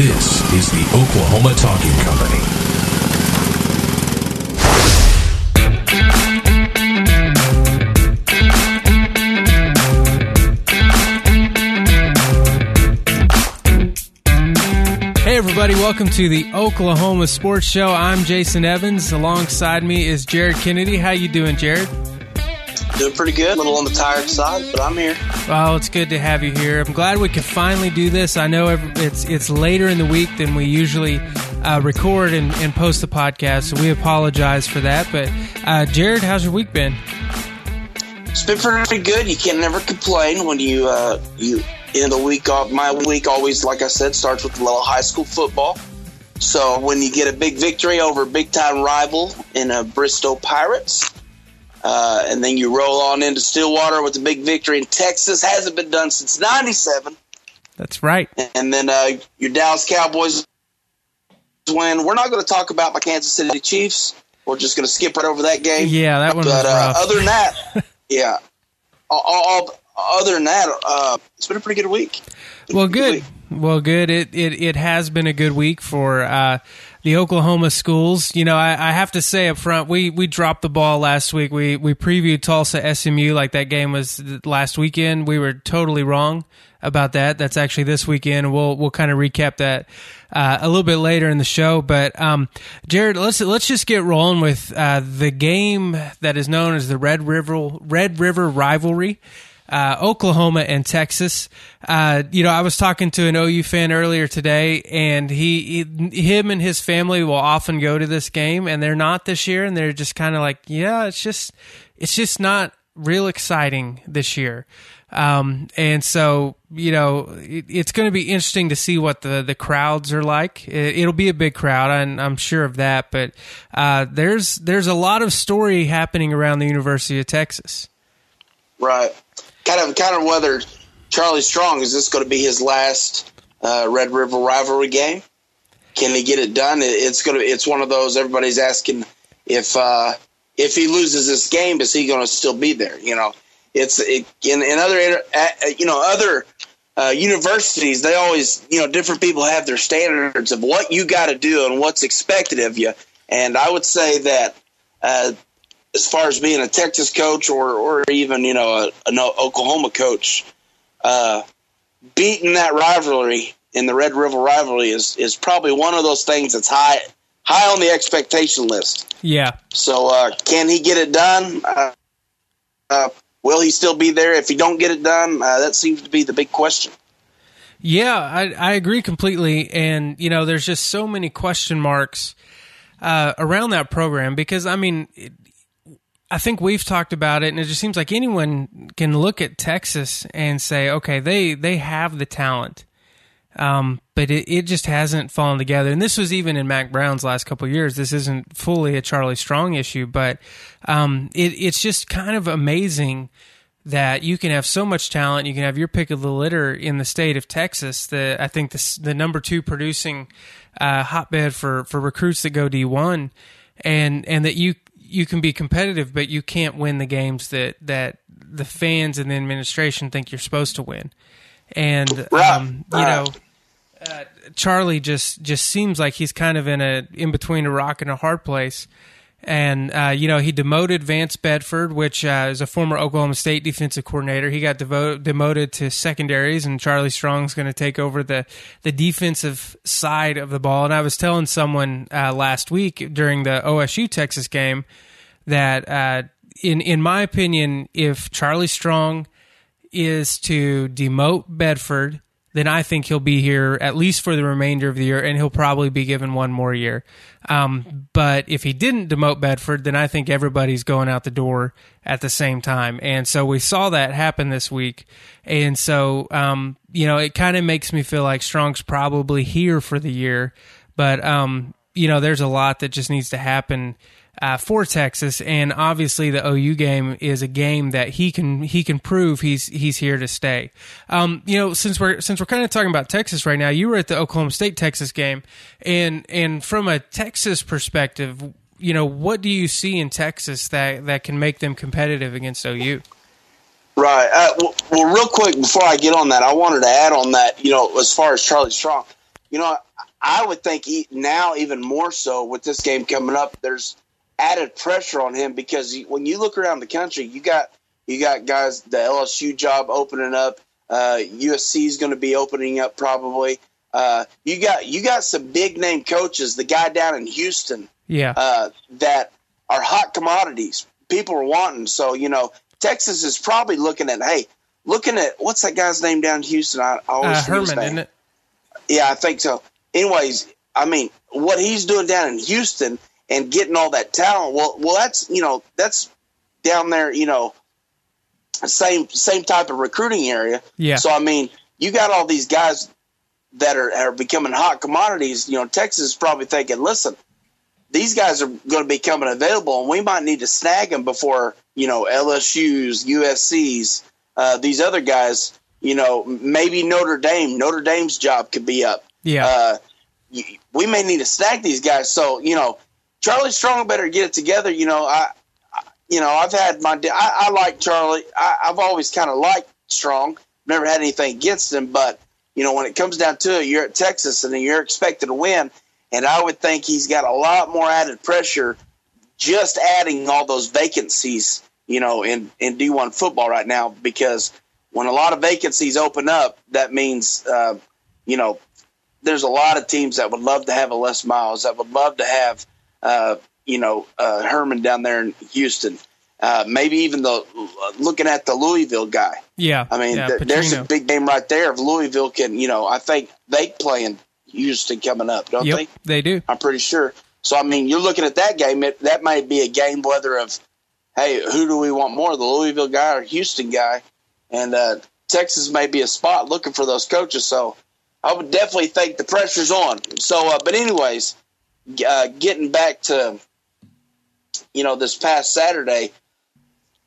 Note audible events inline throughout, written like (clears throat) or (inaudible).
This is the Oklahoma Talking Company. Hey everybody, welcome to the Oklahoma Sports Show. I'm Jayson Evans. Alongside me is Jared Kennedy. How you doing, Jared? Doing pretty good. A little on the tired side, but I'm here. Well, it's good to have you here. I'm glad we could finally do this. I know it's it's later in the week than we usually uh, record and, and, post the podcast, so we apologize for that. But uh, Jared, how's your week been? It's been pretty good. You can't never complain when you uh, you end the week off. My week always, like I said, starts with a little high school football. So when you get a big victory over a big time rival in a Bristow Pirates, uh, and then you roll on into Stillwater with a big victory in Texas, hasn't been done since '97. That's right. And then uh, your Dallas Cowboys win. We're not going to talk about my Kansas City Chiefs. We're just going to skip right over that game. Yeah, that one. But uh, other than that, (laughs) yeah, all, all, other than that, uh, it's been a pretty good week. Well, good. Well, good. It, it it has been a good week for uh, the Oklahoma schools. You know, I, I, have to say up front, we we dropped the ball last week. We we previewed Tulsa SMU like that game was last weekend. We were totally wrong about that. That's actually this weekend. We'll we'll kind of recap that uh, a little bit later in the show. But um, Jared, let's let's just get rolling with uh, the game that is known as the Red River Red River rivalry uh, Oklahoma and Texas. Uh, you know, I was talking to an OU fan earlier today, and he, he, him and his family will often go to this game, and they're not this year, and they're just kind of like, yeah, it's just, it's just not real exciting this year. Um, and so, you know, it, it's going to be interesting to see what the, the crowds are like. It, will be a big crowd. I'm, I'm sure of that. But, uh, there's, there's a lot of story happening around the University of Texas. Right kind of kind of whether Charlie Strong is this going to be his last uh, Red River rivalry game? Can he get it done? It's going to. It's one of those. Everybody's asking if uh, if he loses this game, is he going to still be there? You know, it's it, in, in other uh, you know other uh, universities. They always you know different people have their standards of what you got to do and what's expected of you. And I would say that uh, as far as being a Texas coach or or even you know a, an Oklahoma coach, uh, beating that rivalry in the Red River rivalry is is probably one of those things that's high high on the expectation list. Yeah. So uh, can he get it done? Uh, uh will he still be there if he don't get it done? Uh, that seems to be the big question. Yeah, I, I agree completely. And, you know, there's just so many question marks uh, around that program because, I mean, I think we've talked about it, and it just seems like anyone can look at Texas and say, okay, they they have the talent, um, but it, it just hasn't fallen together. And this was even in Mack Brown's last couple years. This isn't fully a Charlie Strong issue, but um, it, it's just kind of amazing that you can have so much talent. You can have your pick of the litter in the state of Texas. The I think the the number two producing uh, hotbed for for recruits that go D one and and that you you can be competitive, but you can't win the games that that the fans and the administration think you're supposed to win. And um, you know, uh, Charlie just just seems like he's kind of in a in between a rock and a hard place. And uh, you know, he demoted Vance Bedford, which uh, is a former Oklahoma State defensive coordinator. He got devo- demoted to secondaries, and Charlie Strong's going to take over the the defensive side of the ball. And I was telling someone uh, last week during the OSU Texas game that, uh, in in my opinion, if Charlie Strong is to demote Bedford then I think he'll be here at least for the remainder of the year, and he'll probably be given one more year. Um, but if he didn't demote Bedford, then I think everybody's going out the door at the same time. And so we saw that happen this week. And so, um, you know, it kind of makes me feel like Strong's probably here for the year. But, um, you know, there's a lot that just needs to happen uh, for Texas, and obviously the OU game is a game that he can he can prove he's he's here to stay. Um, you know, since we're since we're kind of talking about Texas right now, you were at the Oklahoma State Texas game, and and from a Texas perspective, you know, what do you see in Texas that that can make them competitive against OU? Right. Uh, well, well, real quick before I get on that, I wanted to add on that. You know, as far as Charlie Strong, you know, I would think he, now even more so with this game coming up, there's added pressure on him because when you look around the country, you got you got guys the LSU job opening up. Uh, USC is going to be opening up probably. Uh, you got you got some big name coaches. The guy down in Houston, yeah, uh, that are hot commodities. People are wanting. So you know, Texas is probably looking at hey, looking at what's that guy's name down in Houston? I, I always uh, Herman, isn't it? Yeah, I think so. Anyways, I mean, what he's doing down in Houston and getting all that talent. Well, well, that's you know that's down there. You know, same same type of recruiting area. Yeah. So I mean, you got all these guys that are are becoming hot commodities. You know, Texas is probably thinking, listen, these guys are going to be coming available, and we might need to snag them before you know LSU's, USC's, uh, these other guys. You know, maybe Notre Dame. Notre Dame's job could be up. Yeah. Uh, we may need to snag these guys. So you know, Charlie Strong better get it together. You know, I, you know, I've had my, I, I like Charlie. I, I've always kind of liked Strong. Never had anything against him, but you know, when it comes down to it, you're at Texas and you're expected to win. And I would think he's got a lot more added pressure just adding all those vacancies, you know, in, in D1 football right now, because when a lot of vacancies open up, that means, uh, you know, there's a lot of teams that would love to have a Les Miles, that would love to have, uh, you know, uh, Herman down there in Houston. Uh, maybe even the looking at the Louisville guy. Yeah, I mean, yeah, th- there's a big game right there. If Louisville can, you know, I think they play in Houston coming up, don't yep, they? They do. I'm pretty sure. So I mean, you're looking at that game. It, that might be a game whether of, hey, who do we want more, the Louisville guy or Houston guy? And uh, Texas may be a spot looking for those coaches. So I would definitely think the pressure's on. So, uh, but anyways, uh, getting back to, you know, this past Saturday,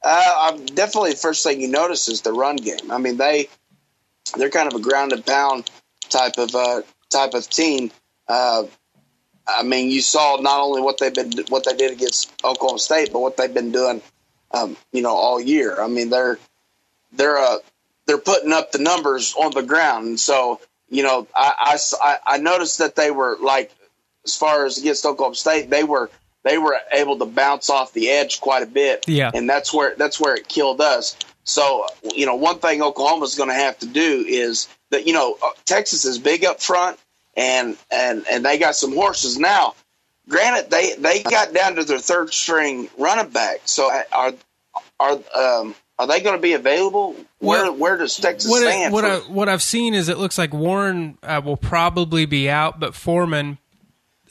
uh, I'm definitely the first thing you notice is the run game. I mean, they they're kind of a ground and pound type of uh, type of team. Uh, I mean, you saw not only what they've been what they did against Oklahoma State, but what they've been doing, um, you know, all year. I mean, they're they're uh, they're putting up the numbers on the ground, and so you know, I, I, I noticed that they were like, as far as against Oklahoma State, they were they were able to bounce off the edge quite a bit. Yeah. And that's where that's where it killed us. So, you know, one thing Oklahoma's going to have to do is that you know, Texas is big up front and and and they got some horses now. Granted, they they got down to their third string running back. So are are um are they going to be available? Where Well, where does Texas What, stand? what, for- I, what I've seen is it looks like Warren uh, will probably be out, but Foreman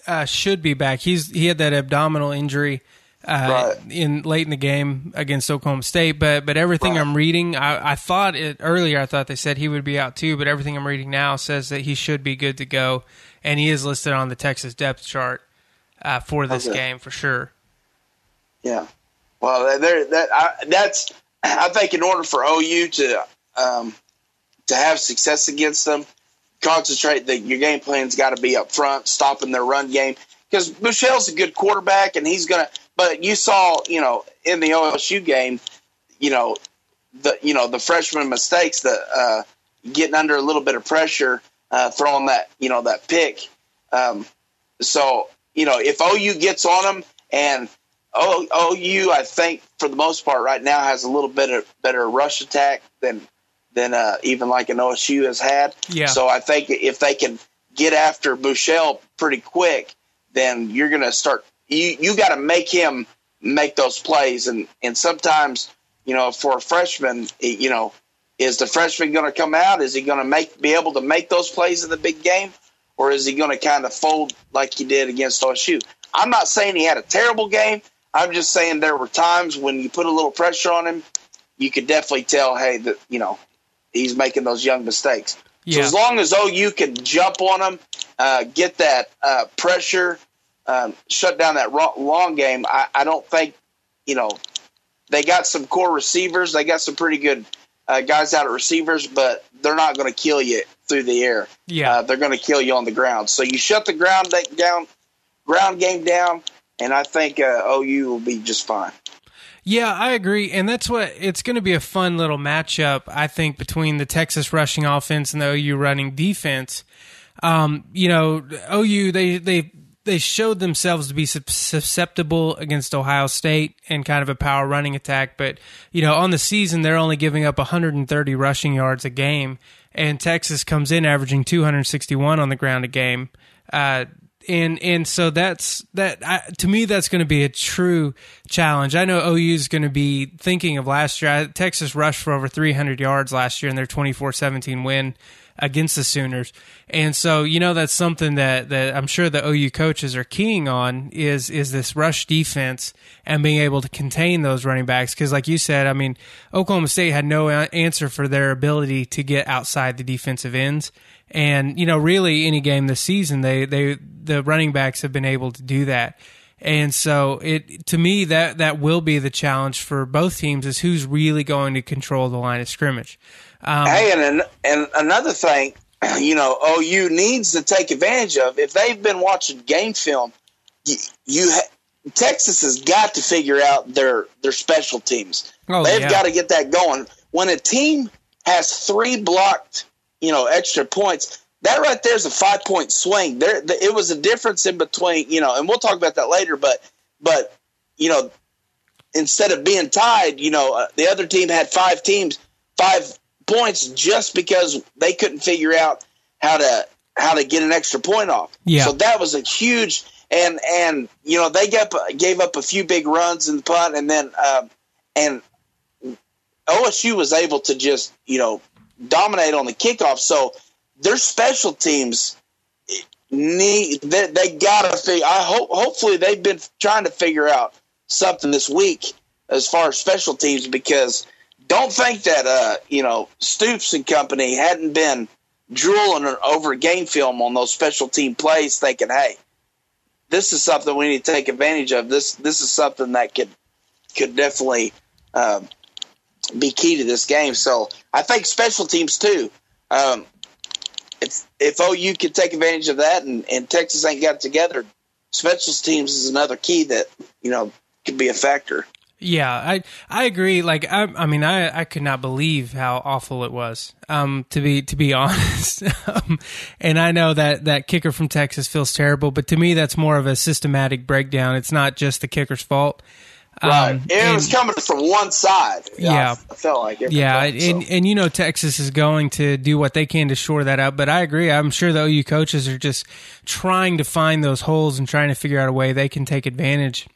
uh, should be back. He's he had that abdominal injury uh, Right. in late in the game against Oklahoma State. But but everything Right. I'm reading, I, I thought it earlier. I thought they said he would be out too, but everything I'm reading now says that he should be good to go, and he is listed on the Texas depth chart uh, for this Okay. game for sure. Yeah. Well, there that I, that's I think in order for OU to um, to have success against them, concentrate that your game plan's got to be up front, stopping their run game because Buechele's a good quarterback and he's gonna. But you saw, you know, in the OSU game, you know, the you know the freshman mistakes, the uh, getting under a little bit of pressure, uh, throwing that you know that pick. Um, so you know if OU gets on them and OU, I think for the most part right now has a little bit of better rush attack than than uh, even like an OSU has had. Yeah. So I think if they can get after Buechele pretty quick, then you're going to start. You you got to make him make those plays, and and sometimes you know for a freshman, it- you know, is the freshman going to come out? Is he going to make be able to make those plays in the big game, or is he going to kind of fold like he did against OSU? I'm not saying he had a terrible game. I'm just saying there were times when you put a little pressure on him, you could definitely tell, hey, that you know, he's making those young mistakes. Yeah. So as long as OU can jump on him, uh, get that uh, pressure, um, shut down that long game, I, I don't think, you know, they got some core receivers. They got some pretty good uh, guys out at receivers, but they're not going to kill you through the air. Yeah. Uh, they're going to kill you on the ground. So you shut the ground down, ground game down, and I think uh, OU will be just fine. Yeah, I agree, and that's what it's going to be a fun little matchup. I think between the Texas rushing offense and the OU running defense. Um, you know, OU they they they showed themselves to be susceptible against Ohio State and kind of a power running attack. But you know, on the season they're only giving up 130 rushing yards a game, and Texas comes in averaging 261 on the ground a game. Uh, and and so that's that I, to me that's going to be a true challenge. I know OU is going to be thinking of last year. Texas rushed for over 300 yards last year in their 24-17 win against the Sooners. And so, you know, that's something that, that I'm sure the OU coaches are keying on is, is this rush defense and being able to contain those running backs. Cause like you said, I mean, Oklahoma State had no answer for their ability to get outside the defensive ends. And, you know, really any game this season, they, they, the running backs have been able to do that. And so it to me that that will be the challenge for both teams is who's really going to control the line of scrimmage. Um, hey, and and another thing, (clears throat) you know, OU needs to take advantage of if they've been watching game film. You, you ha- Texas has got to figure out their their special teams. Oh, they've yeah. got to get that going. When a team has three blocked, you know, extra points, that right there is a five point swing. There, the, it was a difference in between, you know, and we'll talk about that later. But, but you know, instead of being tied, you know, uh, the other team had five teams, five points just because they couldn't figure out how to how to get an extra point off. Yeah. So that was a huge and and you know they gave gave up a few big runs in the punt and then um, and OSU was able to just you know dominate on the kickoff. So their special teams need they, they gotta figure. I hope hopefully they've been trying to figure out something this week as far as special teams because don't think that uh, you know Stoops and company hadn't been drooling over game film on those special team plays, thinking, "Hey, this is something we need to take advantage of. This this is something that could could definitely uh, be key to this game." So I think special teams too. Um, if if OU could take advantage of that, and, and Texas ain't got it together, special teams is another key that you know could be a factor. Yeah, I I agree. Like I I mean I I could not believe how awful it was. Um to be to be (laughs) honest. um, and I know that that kicker from Texas feels terrible, but to me that's more of a systematic breakdown. It's not just the kicker's fault. Right. Um, it and, was coming from one side. Yeah. I felt like it. Yeah. Time, and, so. and, you know, Texas is going to do what they can to shore that up. But I agree. I'm sure the OU coaches are just trying to find those holes and trying to figure out a way they can take advantage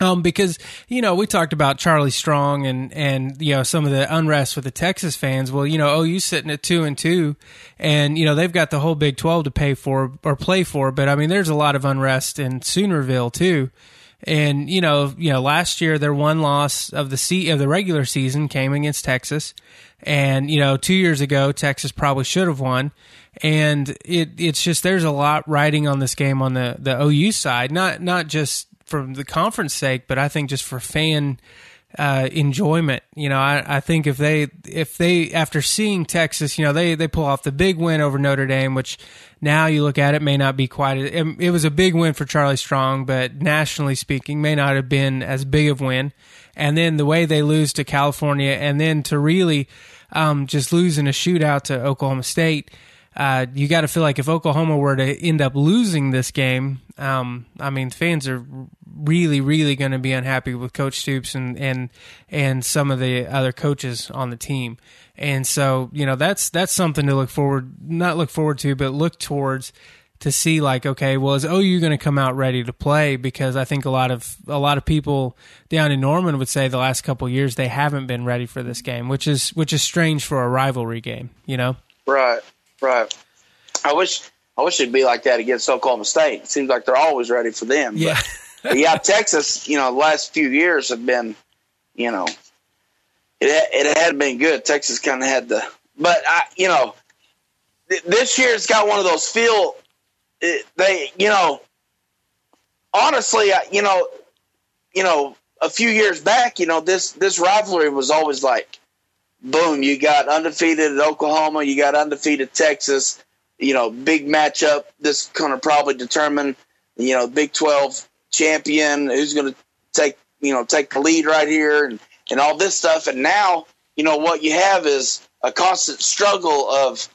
um, because you know we talked about Charlie Strong and and you know some of the unrest with the Texas fans. Well, you know OU sitting at two and two, and you know they've got the whole Big Twelve to pay for or play for. But I mean, there's a lot of unrest in Soonerville too. And you know, you know, last year their one loss of the se- of the regular season came against Texas, and you know, two years ago Texas probably should have won. And it it's just there's a lot riding on this game on the the OU side, not not just for the conference sake, but I think just for fan uh, enjoyment. You know, I, I think if they if they after seeing Texas, you know, they they pull off the big win over Notre Dame, which now you look at it may not be quite. A, it was a big win for Charlie Strong, but nationally speaking, may not have been as big of win. And then the way they lose to California, and then to really um, just lose in a shootout to Oklahoma State uh, you got to feel like if Oklahoma were to end up losing this game, um, I mean, fans are really, really going to be unhappy with Coach Stoops and and and some of the other coaches on the team. And so, you know, that's that's something to look forward, not look forward to, but look towards to see like, okay, well, is OU going to come out ready to play? Because I think a lot of a lot of people down in Norman would say the last couple years they haven't been ready for this game, which is which is strange for a rivalry game, you know? Right. Right. I wish I wish it'd be like that against Oklahoma State. It seems like they're always ready for them. Yeah. But, (laughs) yeah, Texas, you know, the last few years have been, you know, it it had been good. Texas kind of had the, but I, you know, th- this year's got one of those feel. It, they, you know, honestly, you know, you know, a few years back, you know, this this rivalry was always like boom, you got undefeated at Oklahoma, you got undefeated Texas, you know, big matchup. This going to probably determine, you know, Big 12 champion, who's going to take, you know, take the lead right here and, and all this stuff. And now, you know, what you have is a constant struggle of,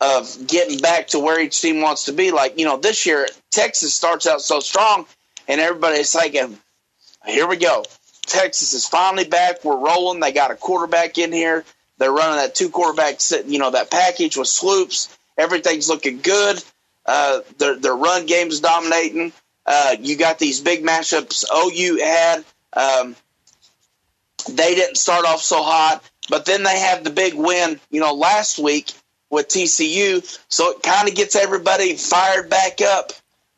of getting back to where each team wants to be. Like you know, this year Texas starts out so strong, and everybody's like, "Here we go." Texas is finally back. We're rolling. They got a quarterback in here. They're running that two quarterback, you know, that package with Swoopes. Everything's looking good. Uh, their their run game is dominating. Uh, you got these big matchups. OU had um, they didn't start off so hot, but then they have the big win, you know, last week with TCU. So it kind of gets everybody fired back up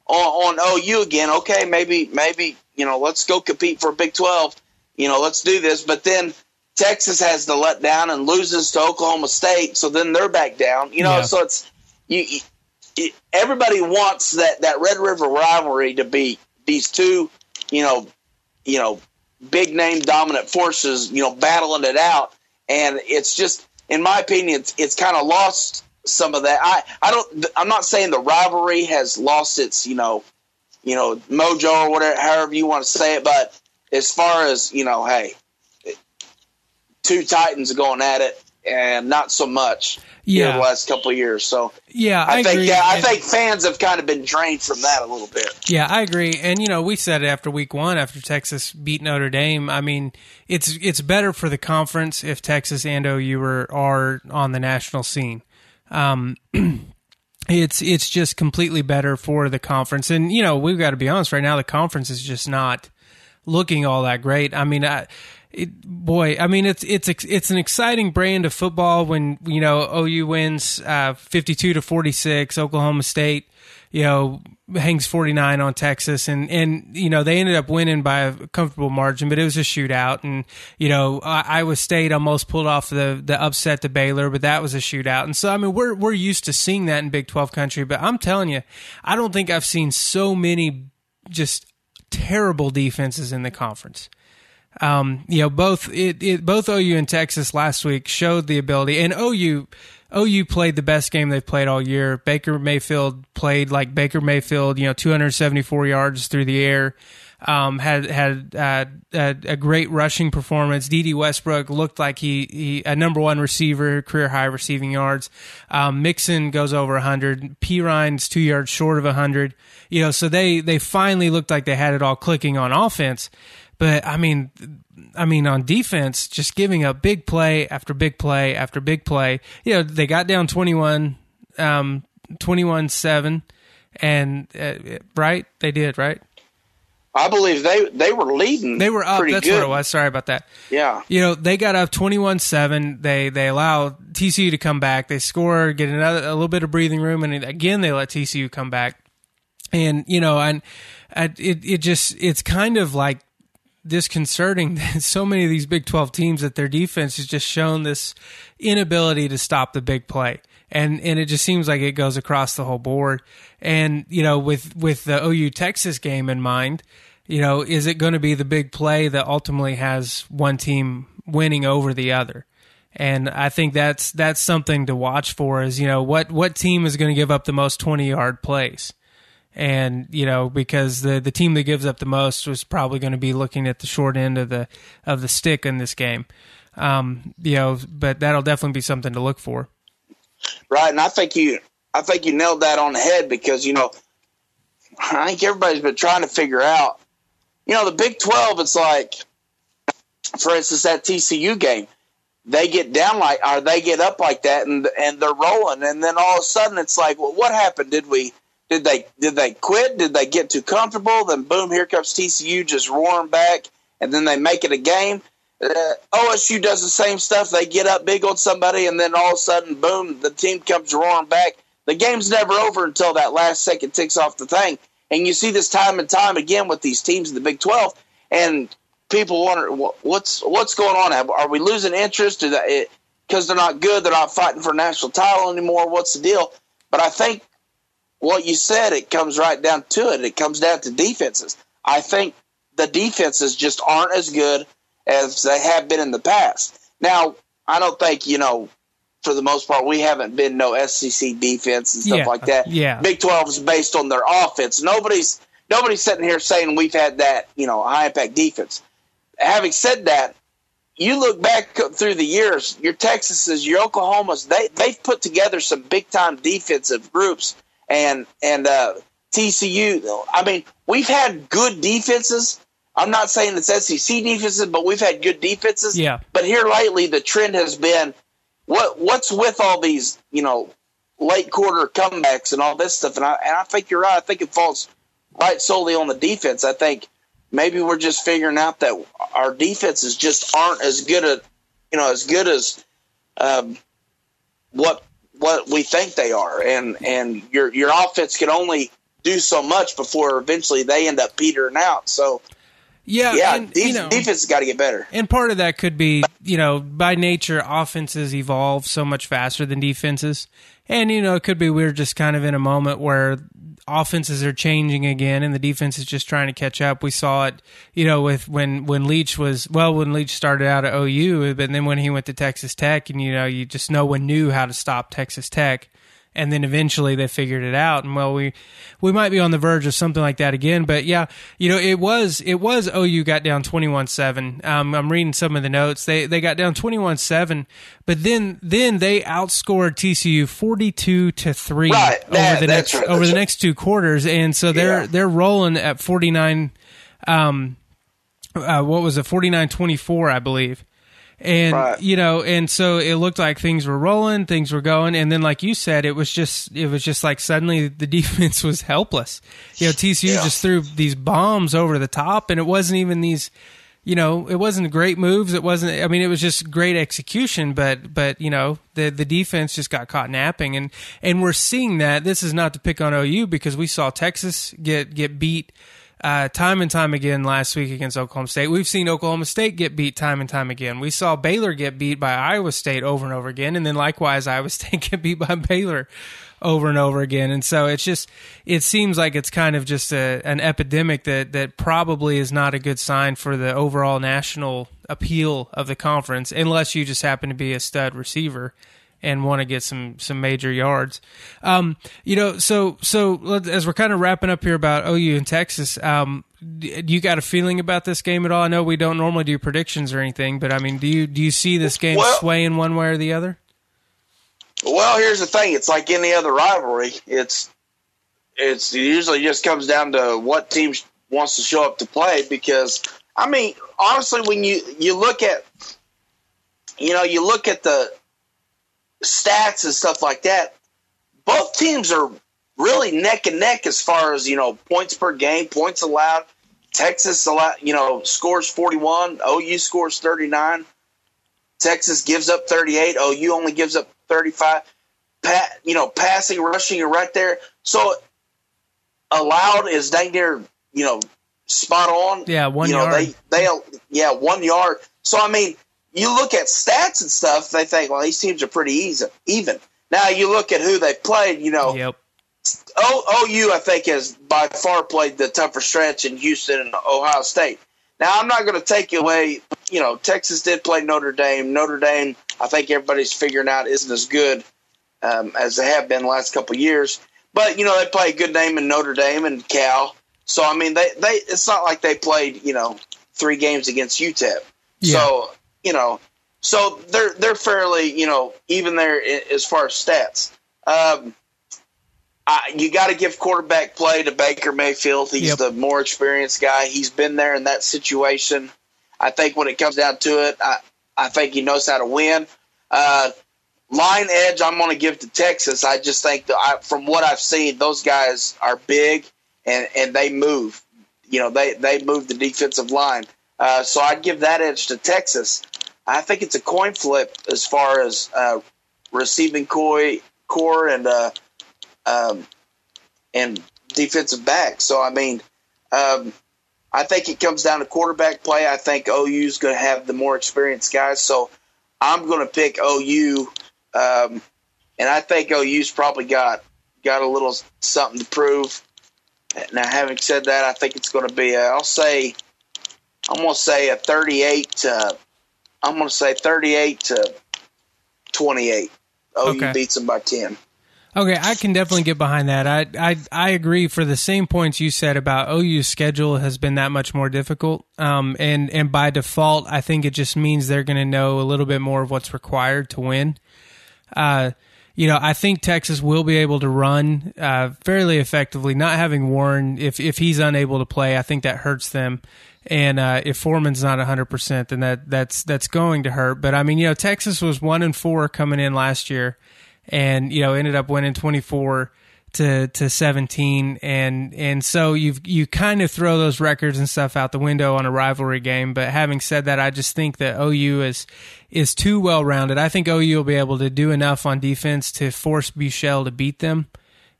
on, on OU again. Okay, maybe maybe you know let's go compete for Big Twelve. You know, let's do this. But then Texas has to let down and loses to Oklahoma State, so then they're back down. You know, yeah. so it's you, you, everybody wants that that Red River rivalry to be these two, you know, you know, big name dominant forces, you know, battling it out, and it's just, in my opinion, it's, it's kind of lost some of that. I I don't. I'm not saying the rivalry has lost its, you know, you know, mojo or whatever, however you want to say it, but as far as you know, hey, two Titans going at it, and not so much yeah. the last couple of years. So yeah, I, I think yeah, I think fans have kind of been drained from that a little bit. Yeah, I agree. And you know, we said it after week one, after Texas beat Notre Dame. I mean, it's it's better for the conference if Texas and OU are, are on the national scene. Um, (clears throat) it's it's just completely better for the conference. And you know, we've got to be honest. Right now, the conference is just not looking all that great. I mean, I, it, boy, I mean, it's it's it's an exciting brand of football when you know OU wins uh, fifty-two to forty-six. Oklahoma State, you know, hangs forty-nine on Texas, and and you know they ended up winning by a comfortable margin, but it was a shootout, and you know Iowa State almost pulled off the the upset to Baylor, but that was a shootout, and so I mean we're we're used to seeing that in Big Twelve country, but I'm telling you, I don't think I've seen so many just terrible defenses in the conference. Um, you know, both it, it, both OU and Texas last week showed the ability, and OU OU played the best game they've played all year. Baker Mayfield played like Baker Mayfield, you know, 274 yards through the air. Um, had had uh, a, a, great rushing performance. Dede Westbrook looked like he, he a number one receiver, career high receiving yards. Um, Mixon goes over 100. Perine's two yards short of 100. You know, so they they finally looked like they had it all clicking on offense. But I mean, I mean, on defense, just giving up big play after big play after big play. You know, they got down 21, um, 21 7, and uh, right? They did, right? I believe they they were leading. They were up. That's good. what it was. Sorry about that. Yeah. You know, they got up twenty one seven. They they allow TCU to come back. They score, get another a little bit of breathing room, and again they let TCU come back. And you know, and it it just it's kind of like disconcerting (laughs) that so many of these Big 12 teams that their defense has just shown this inability to stop the big play. And and it just seems like it goes across the whole board. And you know, with with the OU Texas game in mind, you know, is it going to be the big play that ultimately has one team winning over the other? And I think that's that's something to watch for. Is you know what what team is going to give up the most twenty yard plays? And you know because the the team that gives up the most was probably going to be looking at the short end of the of the stick in this game. Um, you know, but that'll definitely be something to look for. Right, and I think you I think you nailed that on the head because you know I think everybody's been trying to figure out. You know, the Big Twelve. It's like, for instance, that TCU game. They get down like, or they get up like that, and and they're rolling, and then all of a sudden it's like, well, what happened? Did we did they did they quit? Did they get too comfortable? Then boom, here comes TCU just roaring back, and then they make it a game. Uh, OSU does the same stuff. They get up big on somebody, and then all of a sudden, boom, the team comes roaring back. The game's never over until that last second ticks off the thing. And you see this time and time again with these teams in the Big 12. And people wonder what's what's going on. Are we losing interest? Because they're not good. They're not fighting for a national title anymore. What's the deal? But I think what you said, it comes right down to it. It comes down to defenses. I think the defenses just aren't as good as they have been in the past. Now, I don't think, you know, for the most part, we haven't been no SEC defense and stuff yeah, like that. Yeah. Big 12 is based on their offense. Nobody's nobody's sitting here saying we've had that, you know, high impact defense. Having said that, you look back through the years, your Texases, your Oklahomas, they they've put together some big time defensive groups, and and uh, TCU. I mean, we've had good defenses. I'm not saying it's SEC defenses, but we've had good defenses. Yeah. But here lately, the trend has been what what's with all these, you know, late quarter comebacks and all this stuff. And I and I think you're right. I think it falls right solely on the defense. I think maybe we're just figuring out that our defenses just aren't as good at you know as good as um, what what we think they are, and and your your offense can only do so much before eventually they end up petering out. So Yeah, yeah, and, def- you know, defense has got to get better. and part of that could be, you know, by nature, offenses evolve so much faster than defenses. And, you know, it could be we're just kind of in a moment where offenses are changing again and the defense is just trying to catch up. We saw it, you know, with when, when Leach was, well, when Leach started out at OU, but then when he went to Texas Tech and, you know, you just no one knew how to stop Texas Tech and then eventually they figured it out. And well we we might be on the verge of something like that again. But yeah you know it was it was OU got down 21-7 um, I'm reading some of the notes. They they got down 21-7 but then then they outscored TCU 42 to 3 Right, over that- the next right, over that's the right. next two quarters. And so they're Yeah. they're rolling at 49 um uh, what was it? 49-24 I believe and Right. you know and so it looked like things were rolling things were going and then like you said it was just it was just like suddenly the (laughs) defense was helpless you know tcu Yeah. just threw these bombs over the top and it wasn't even these you know it wasn't great moves it wasn't i mean it was just great execution but but you know the the defense just got caught napping and and we're seeing that this is not to pick on ou because we saw texas get get beat uh, time and time again last week against Oklahoma State. We've seen Oklahoma State get beat time and time again. We saw Baylor get beat by Iowa State over and over again, and then likewise Iowa (laughs) State get beat by Baylor over and over again. And so it's just it seems like it's kind of just a, an epidemic that that probably is not a good sign for the overall national appeal of the conference, unless you just happen to be a stud receiver and want to get some some major yards. Um, you know, so so as we're kind of wrapping up here about OU and Texas, um, do you got a feeling about this game at all? I know we don't normally do predictions or anything, but I mean, do you do you see this game Well- swaying one way or the other? Well, here's the thing. It's like any other rivalry. It's it's it usually just comes down to what team wants to show up to play. Because I mean, honestly, when you you look at you know you look at the stats and stuff like that, both teams are really neck and neck as far as you know points per game, points allowed. Texas you know scores 41, OU scores 39. Texas gives up 38. OU only gives up 35. Pat, you know, passing, rushing are right there. So allowed is dang near, you know, spot on. Yeah, one you yard. Know, they, they, yeah, one yard. So I mean, you look at stats and stuff, they think, well, these teams are pretty easy, even. Now you look at who they played. You know, Yep. O, OU, I think, has by far played the tougher stretch in Houston and Ohio State. Now, I'm not going to take away, you know, Texas did play Notre Dame. Notre Dame, I think everybody's figuring out, isn't as good um, as they have been the last couple of years. But, you know, they play a good name in Notre Dame and Cal. So, I mean, they, they it's not like they played, you know, three games against UTEP. Yeah. So, you know, so they're they're fairly, you know, even there as far as stats. Um, I, you got to give quarterback play to Baker Mayfield. He's Yep. the more experienced guy. He's been there in that situation. I think when it comes down to it, I, I think he knows how to win. Uh, line edge, I'm going to give to Texas. I just think that I, from what I've seen, those guys are big and, and they move. You know, they, they move the defensive line. Uh, so I'd give that edge to Texas. I think it's a coin flip as far as uh, receiving corps, corps and uh, um, and defensive back. So I mean, um, I think it comes down to quarterback play. I think OU's going to have the more experienced guys. So I'm going to pick OU, um, and I think OU's probably got got a little something to prove. Now, having said that, I think it's going to be. I'll say, I'm going to say a 38. To, I'm going to say 38 to 28. OU Okay. beats them by 10. Okay, I can definitely get behind that. I, I I agree for the same points you said about OU's schedule has been that much more difficult. Um, and and by default, I think it just means they're going to know a little bit more of what's required to win. Uh, you know, I think Texas will be able to run uh, fairly effectively. Not having Warren, if if he's unable to play, I think that hurts them. And uh, if Foreman's not hundred percent, then that that's that's going to hurt. But I mean, you know, Texas was one and four coming in last year and you know ended up winning 24 to to 17 and and so you you kind of throw those records and stuff out the window on a rivalry game. But having said that I just think that OU is is too well rounded I think OU will be able to do enough on defense to force Buechele to beat them.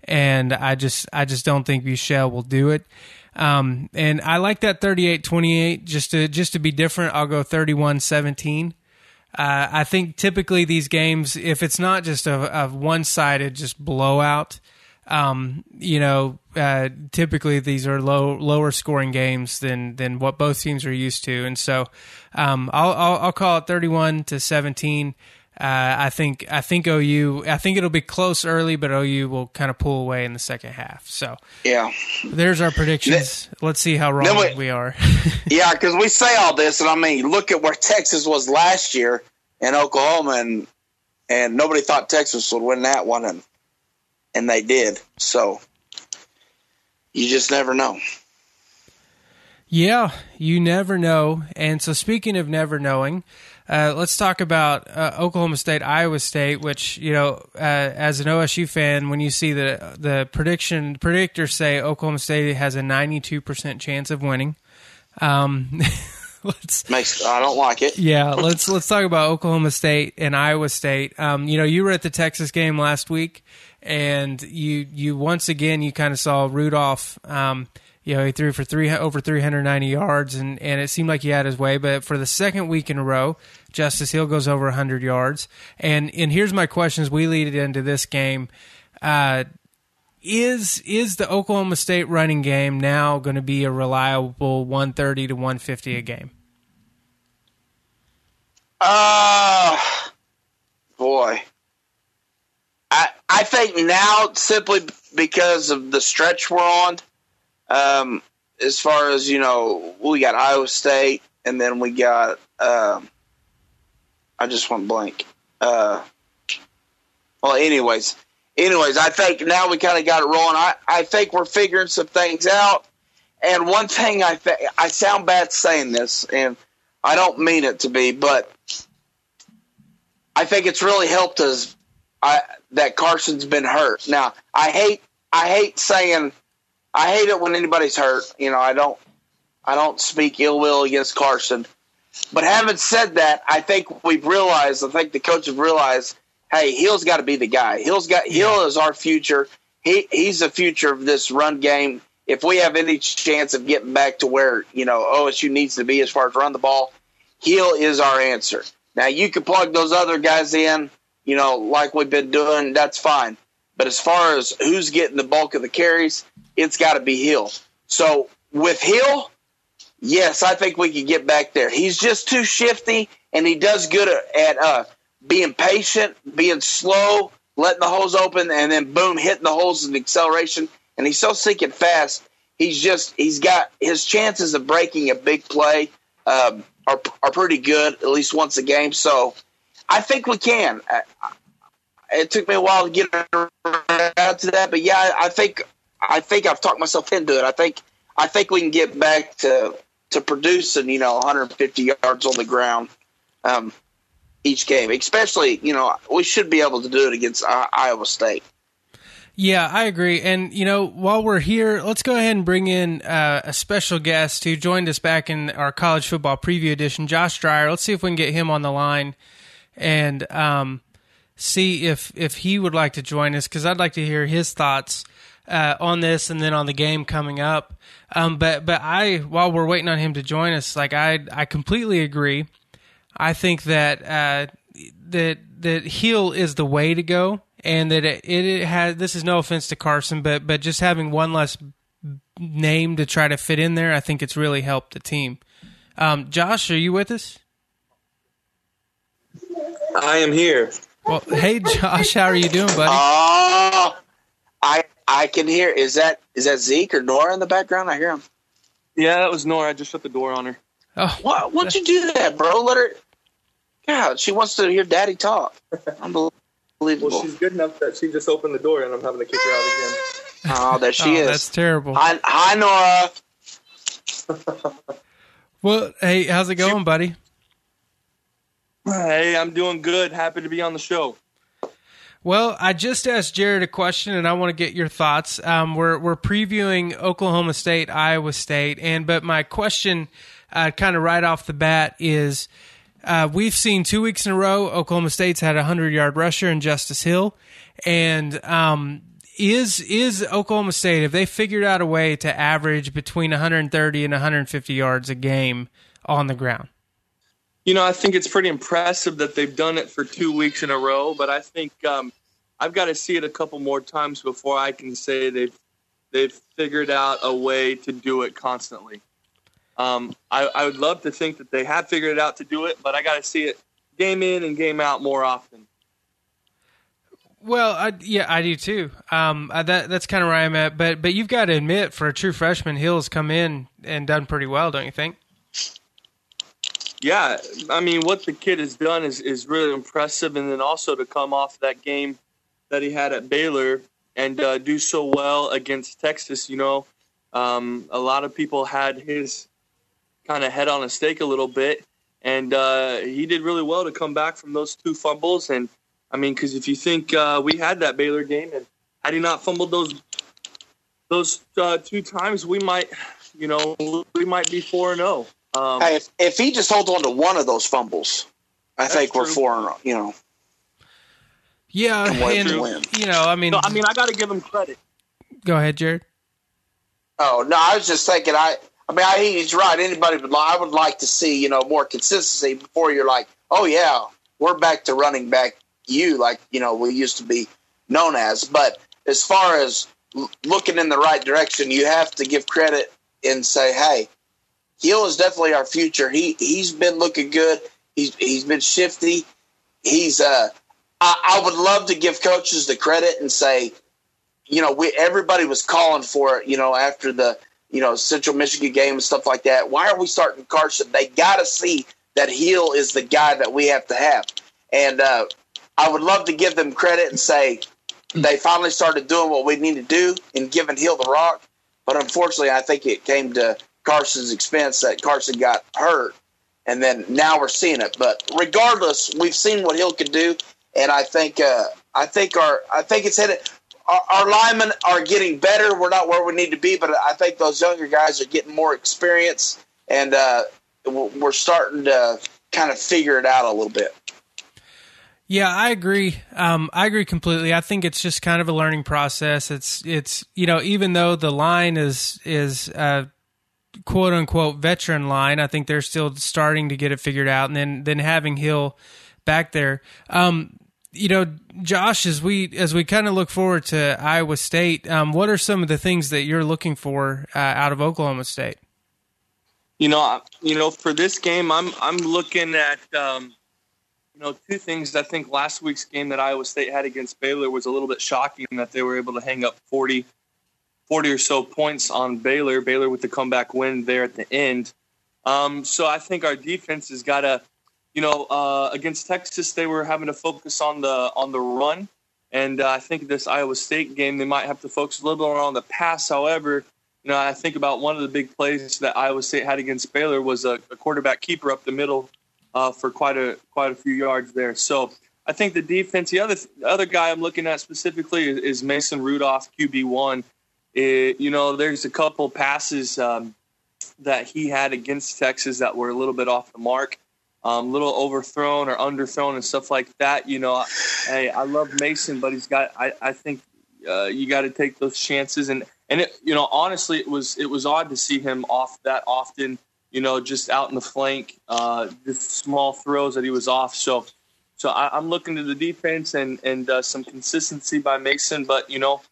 And I just I just don't think Buechele will do it um, and I like that 38-28 just to just to be different. I'll go 31-17 uh, I think typically these games, if it's not just a, a one sided just blowout, um, you know, uh, typically these are low lower scoring games than than what both teams are used to, and so um, I'll, I'll, I'll call it thirty one to seventeen. Uh, I think I think OU I think it'll be close early, but OU will kind of pull away in the second half. So yeah, there's our predictions. Let's see how wrong we, we, are. (laughs) yeah, because we say all this, and I mean, look at where Texas was last year in Oklahoma, and and nobody thought Texas would win that one, and and they did. So you just never know. Yeah, you never know. And so, speaking of never knowing, uh, let's talk about uh, Oklahoma State, Iowa State. Which you know, uh, as an OSU fan, when you see the the prediction predictors say Oklahoma State has a ninety two percent chance of winning, um, (laughs) let's Makes, I don't like it. Yeah, let's let's talk about Oklahoma State and Iowa State. Um, you know, you were at the Texas game last week, and you you once again you kind of saw Rudolph. Um, you know, he threw for three over 390 yards, and, and it seemed like he had his way. But for the second week in a row, Justice Hill goes over 100 yards. And and here's my questions. We lead into this game. Uh, is is the Oklahoma State running game now going to be a reliable 130 to 150 a game? Uh boy. I I think now simply because of the stretch we're on, um, as far as you know, we got Iowa State, and then we got. Um, I just went blank. Uh, well, anyways, anyways, I think now we kind of got it rolling. I, I think we're figuring some things out. And one thing I th- I sound bad saying this, and I don't mean it to be, but I think it's really helped us I, that Carson's been hurt. Now I hate I hate saying I hate it when anybody's hurt. You know I don't I don't speak ill will against Carson, but having said that, I think we've realized. I think the coach have realized hey, Hill's got to be the guy. Hill's got Hill is our future. He he's the future of this run game. If we have any chance of getting back to where you know OSU needs to be as far as run the ball, Hill is our answer. Now you can plug those other guys in, you know, like we've been doing. That's fine. But as far as who's getting the bulk of the carries, it's got to be Hill. So with Hill, yes, I think we can get back there. He's just too shifty, and he does good at, uh, being patient, being slow, letting the holes open, and then boom, hitting the holes in acceleration. And he's so sinking fast. He's just he's got his chances of breaking a big play um, are are pretty good, at least once a game. So I think we can. It took me a while to get around to that, but yeah, I think I think I've talked myself into it. I think I think we can get back to to producing, you know, 150 yards on the ground. Um, each game. Especially, you know, we should be able to do it against uh, Iowa State. Yeah, I agree. And, you know, while we're here, let's go ahead and bring in uh, a special guest who joined us back in our college football preview edition, Josh Dryer. Let's see if we can get him on the line and um, see if, if he would like to join us because I'd like to hear his thoughts uh, on this and then on the game coming up. Um, but but I, while we're waiting on him to join us, like I I completely agree. I think that uh, that that Hill is the way to go, and that it, it has. This is no offense to Carson, but but just having one less name to try to fit in there, I think it's really helped the team. Um, Josh, are you with us? I am here. Well, hey Josh, how are you doing, buddy? Oh, I I can hear. Is that is that Zeke or Nora in the background? I hear him. Yeah, that was Nora. I just shut the door on her. Oh, Why would you do that, bro? Let her. God, she wants to hear Daddy talk. Unbelievable. Well, she's good enough that she just opened the door, and I'm having to kick her out again. oh, there she oh, is. that's terrible. Hi, hi, Nora. (laughs) Well, hey, how's it going, buddy? Hey, I'm doing good. Happy to be on the show. Well, I just asked Jared a question, and I want to get your thoughts. Um, we're we're previewing Oklahoma State, Iowa State, and but my question, uh, kind of right off the bat, is uh, we've seen two weeks in a row Oklahoma State's had a hundred yard rusher in Justice Hill, and um, is is Oklahoma State have they figured out a way to average between 130 and 150 yards a game on the ground? You know, I think it's pretty impressive that they've done it for two weeks in a row, but I think um, I've got to see it a couple more times before I can say they've they've figured out a way to do it constantly. Um, I, I would love to think that they have figured it out to do it, but I got to see it game in and game out more often. Well, I, yeah, I do too. Um, I, that that's kind of where I'm at. But but you've got to admit, for a true freshman, Hill's come in and done pretty well, don't you think? Yeah, I mean, what the kid has done is, is really impressive, and then also to come off that game that he had at Baylor and uh, do so well against Texas. You know, um, a lot of people had his kind of head on a stake a little bit, and uh, he did really well to come back from those two fumbles. And I mean, because if you think uh, we had that Baylor game, and had he not fumbled those those uh, two times, we might, you know, we might be four and zero. Um, Hey, if, if he just holds on to one of those fumbles, I That's think we're true. four. and You know, Yeah, And and you know, I mean, so, I mean, I got to give him credit. go ahead, Jared. Oh no, I was just thinking. I, I mean, I, he's right. Anybody would. li- I would like to see you know more consistency before you're like, oh yeah, we're back to running back you like you know we used to be known as. But as far as l- looking in the right direction, you have to give credit and say, hey, Hill is definitely our future. He he's been looking good. He's he's been shifty. He's uh. I, I would love to give coaches the credit and say, you know, we everybody was calling for it, you know, after the you know Central Michigan game and stuff like that. Why are we starting Carson? They got to see that Hill is the guy that we have to have, and uh, I would love to give them credit and say they finally started doing what we need to do and giving Hill the rock. But unfortunately, I think it came to Carson's expense that Carson got hurt, and then now we're seeing it. But regardless, we've seen what Hill could do, and I think uh, I think our I think it's headed. Our, our linemen are getting better. We're not where we need to be, but I think those younger guys are getting more experience, and uh, we're starting to kind of figure it out a little bit. Yeah, I agree. Um, I agree completely. I think it's just kind of a learning process. It's it's you know even though the line is is uh, quote unquote veteran line, I think they're still starting to get it figured out. And then then having Hill back there, um, you know, Josh, as we as we kind of look forward to Iowa State, um, what are some of the things that you're looking for uh, out of Oklahoma State? You know, you know, for this game, I'm I'm looking at um, you know two things. I think last week's game that Iowa State had against Baylor was a little bit shocking that they were able to hang up 40, 40 or so points on Baylor. Baylor with the comeback win there at the end. Um, so I think our defense has got to, you know, uh, against Texas they were having to focus on the on the run, and uh, I think this Iowa State game they might have to focus a little bit more on the pass. However, you know, I think about one of the big plays that Iowa State had against Baylor was a, a quarterback keeper up the middle uh, for quite a quite a few yards there. So I think the defense. The other the other guy I'm looking at specifically is, is Mason Rudolph, QB one. You know, there's a couple passes um, that he had against Texas that were a little bit off the mark, um, a little overthrown or underthrown and stuff like that. You know, hey, I love Mason, but he's got. I, I think uh, you got to take those chances and and it, you know honestly it was it was odd to see him off that often you know just out in the flank uh just small throws that he was off so so I, i'm looking to the defense and and uh, some consistency by mason but you know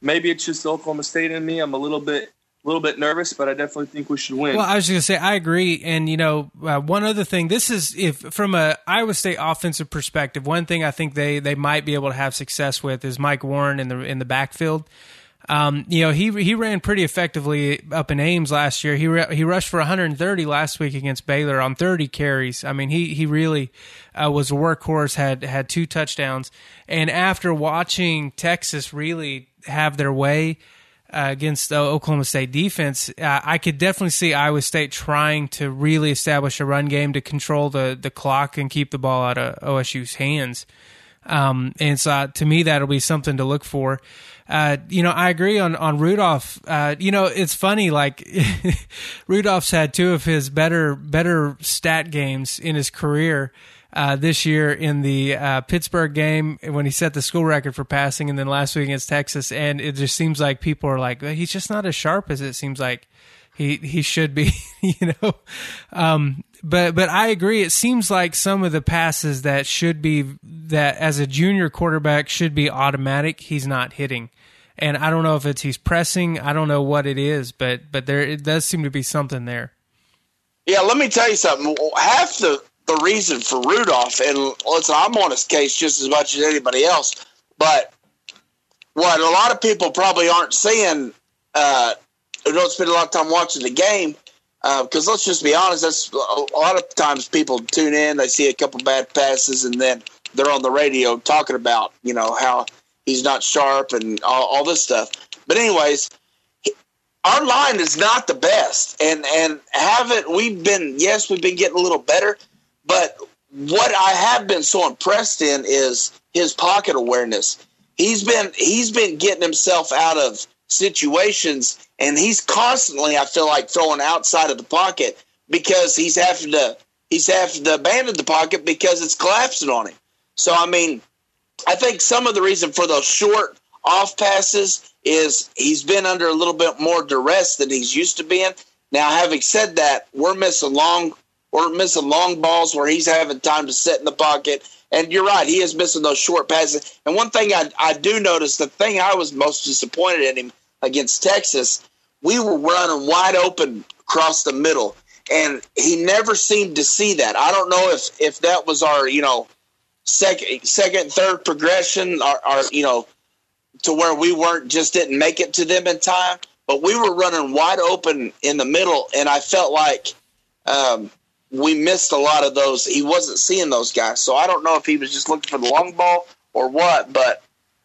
maybe it's just oklahoma state in me i'm a little bit a little bit nervous, but I definitely think we should win. Well, I was just going to say I agree, and you know, uh, one other thing. This is if from a Iowa State offensive perspective, one thing I think they they might be able to have success with is Mike Warren in the in the backfield. Um, you know, he he ran pretty effectively up in Ames last year. He re- he rushed for 130 last week against Baylor on 30 carries. I mean, he he really uh, was a workhorse. had had two touchdowns, and after watching Texas really have their way uh, against the Oklahoma State defense, uh, I could definitely see Iowa State trying to really establish a run game to control the the clock and keep the ball out of OSU's hands. Um, and so uh, to me, that'll be something to look for. Uh, you know, I agree on on Rudolph. Uh, you know, it's funny. Like (laughs) Rudolph's had two of his better better stat games in his career. Uh, this year in the uh, Pittsburgh game when he set the school record for passing, and then last week against Texas, and it just seems like people are like, he's just not as sharp as it seems like he he should be, (laughs) you know. Um, but but I agree. It seems like some of the passes that should be that as a junior quarterback should be automatic. He's not hitting, and I don't know if it's he's pressing. I don't know what it is, but but there it does seem to be something there. Yeah, let me tell you something. Half the the reason for Rudolph, and listen, I'm on his case just as much as anybody else, but what a lot of people probably aren't seeing, uh, who don't spend a lot of time watching the game, uh because uh, let's just be honest, that's a lot of times people tune in, they see a couple bad passes, and then they're on the radio talking about you know how he's not sharp and all, all this stuff. But anyways, our line is not the best, and and haven't we've been yes we've been getting a little better, but what I have been so impressed in is his pocket awareness. He's been he's been getting himself out of situations and he's constantly I feel like throwing outside of the pocket because he's having to he's having to abandon the pocket because it's collapsing on him. So I mean, I think some of the reason for those short off passes is he's been under a little bit more duress than he's used to being. Now, having said that, we're missing long or missing long balls where he's having time to sit in the pocket. And you're right, he is missing those short passes. And one thing I, I do notice, the thing I was most disappointed in him against Texas, we were running wide open across the middle. And he never seemed to see that. I don't know if, if that was our, you know, second, second, third progression, our, you know, to where we weren't just didn't make it to them in time, but we were running wide open in the middle, and I felt like um, we missed a lot of those. He wasn't seeing those guys, so I don't know if he was just looking for the long ball or what. But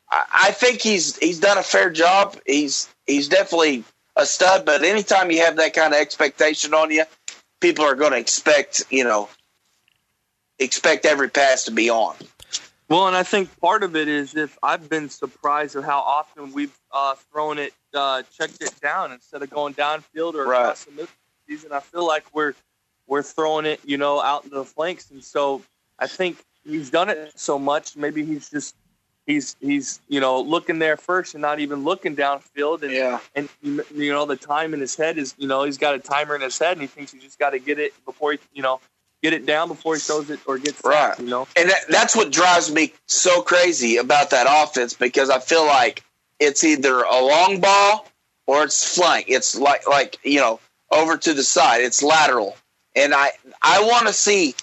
I, I think he's he's done a fair job. He's he's definitely a stud. But anytime you have that kind of expectation on you, people are going to expect you know expect every pass to be on. Well, and I think part of it is if I've been surprised at how often we've uh, thrown it, uh, checked it down instead of going downfield or right. across the middle season. I feel like we're we're throwing it, you know, out into the flanks. And so I think he's done it so much. Maybe he's just he's he's you know looking there first and not even looking downfield. And yeah, and you know the time in his head is you know he's got a timer in his head and he thinks he just got to get it before he you know get it down before he throws it or gets right. Sacked, you know, and that, that's what drives me so crazy about that offense because I feel like it's either a long ball or it's flank. It's like like you know over to the side. It's lateral and I I want to see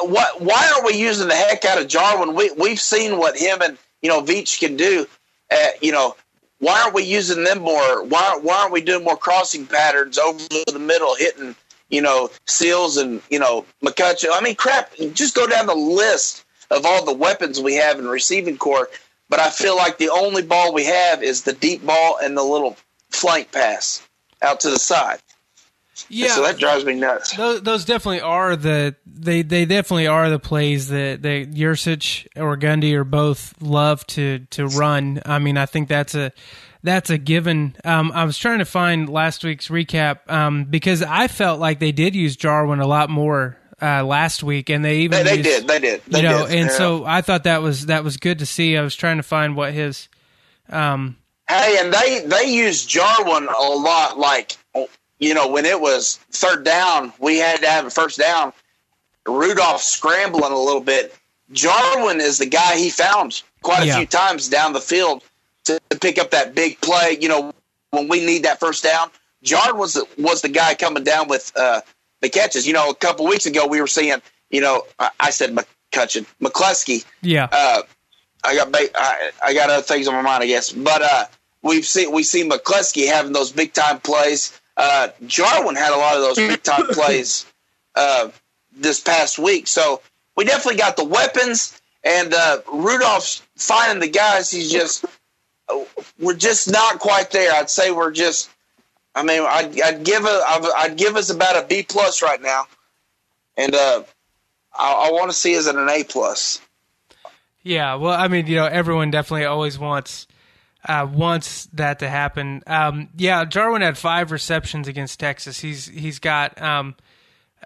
what why are we using the heck out of Jarwin? We we've seen what him and you know Veach can do. Uh, you know why aren't we using them more? Why why aren't we doing more crossing patterns over the middle, hitting you know Seales and you know McCutcheon? I mean, crap. Just go down the list of all the weapons we have in receiving corps. But I feel like the only ball we have is the deep ball and the little flank pass out to the side. Yeah, so that drives me nuts. Those, those, definitely are the they they definitely are the plays that that Yurcich or Gundy or both love to to run. I mean, I think that's a that's a given. Um, I was trying to find last week's recap um, because I felt like they did use Jarwin a lot more uh, last week, and they even they, they did they did they you know, did. and yeah. so I thought that was that was good to see. I was trying to find what his. Um, hey, and they they used Jarwin a lot, like you know, when it was third down, we had to have a first down. Rudolph scrambling a little bit. Jarwin is the guy he found quite a Yeah. few times down the field to, to pick up that big play. You know, when we need that first down, Jarwin was the, was the guy coming down with uh, the catches. You know, a couple weeks ago we were seeing, you know, I, I said McCutcheon, McCleskey. Yeah. Uh, I got I, I got other things on my mind, I guess. But uh, we've seen we see McCleskey having those big time plays. Uh, Jarwin had a lot of those big time plays uh, this past week. So we definitely got the weapons, and uh, Rudolph's finding the guys. He's just we're just not quite there. I'd say we're just. I mean, I'd, I'd give a, I'd give us about a B plus right now, and uh, I, I want to see us at an A plus. Yeah, well, I mean, you know, everyone definitely always wants uh, wants that to happen. Um, yeah, Jarwin had five receptions against Texas. He's he's got um,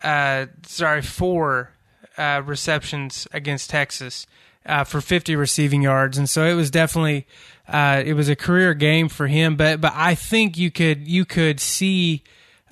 uh, sorry four uh, receptions against Texas uh, for 50 receiving yards, and so it was definitely uh, it was a career game for him. But but I think you could you could see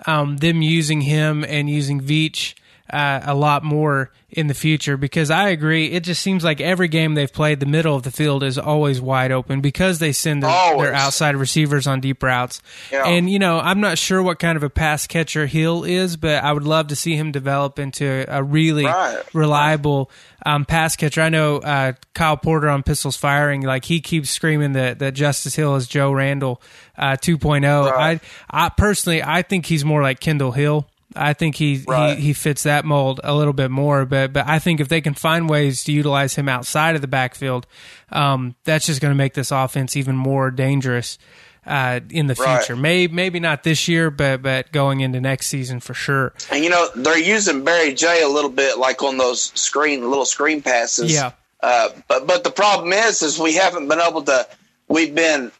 um, them using him and using Veach uh, a lot more in the future because I agree. It just seems like every game they've played, the middle of the field is always wide open because they send their, their outside receivers on deep routes. Yeah. And, you know, I'm not sure what kind of a pass catcher Hill is, but I would love to see him develop into a really right. reliable um, pass catcher. I know uh, Kyle Porter on Pistols Firing, like he keeps screaming that, that Justice Hill is Joe Randle uh, 2.0. Right. I, I personally, I think he's more like Kendall Hill. I think he, right. he he fits that mold a little bit more. But but I think if they can find ways to utilize him outside of the backfield, um, that's just going to make this offense even more dangerous uh, in the future. Right. Maybe maybe not this year, but but going into next season for sure. And you know they're using Barry J a little bit like on those screen little screen passes. Yeah. Uh, but but the problem is is we haven't been able to. We've been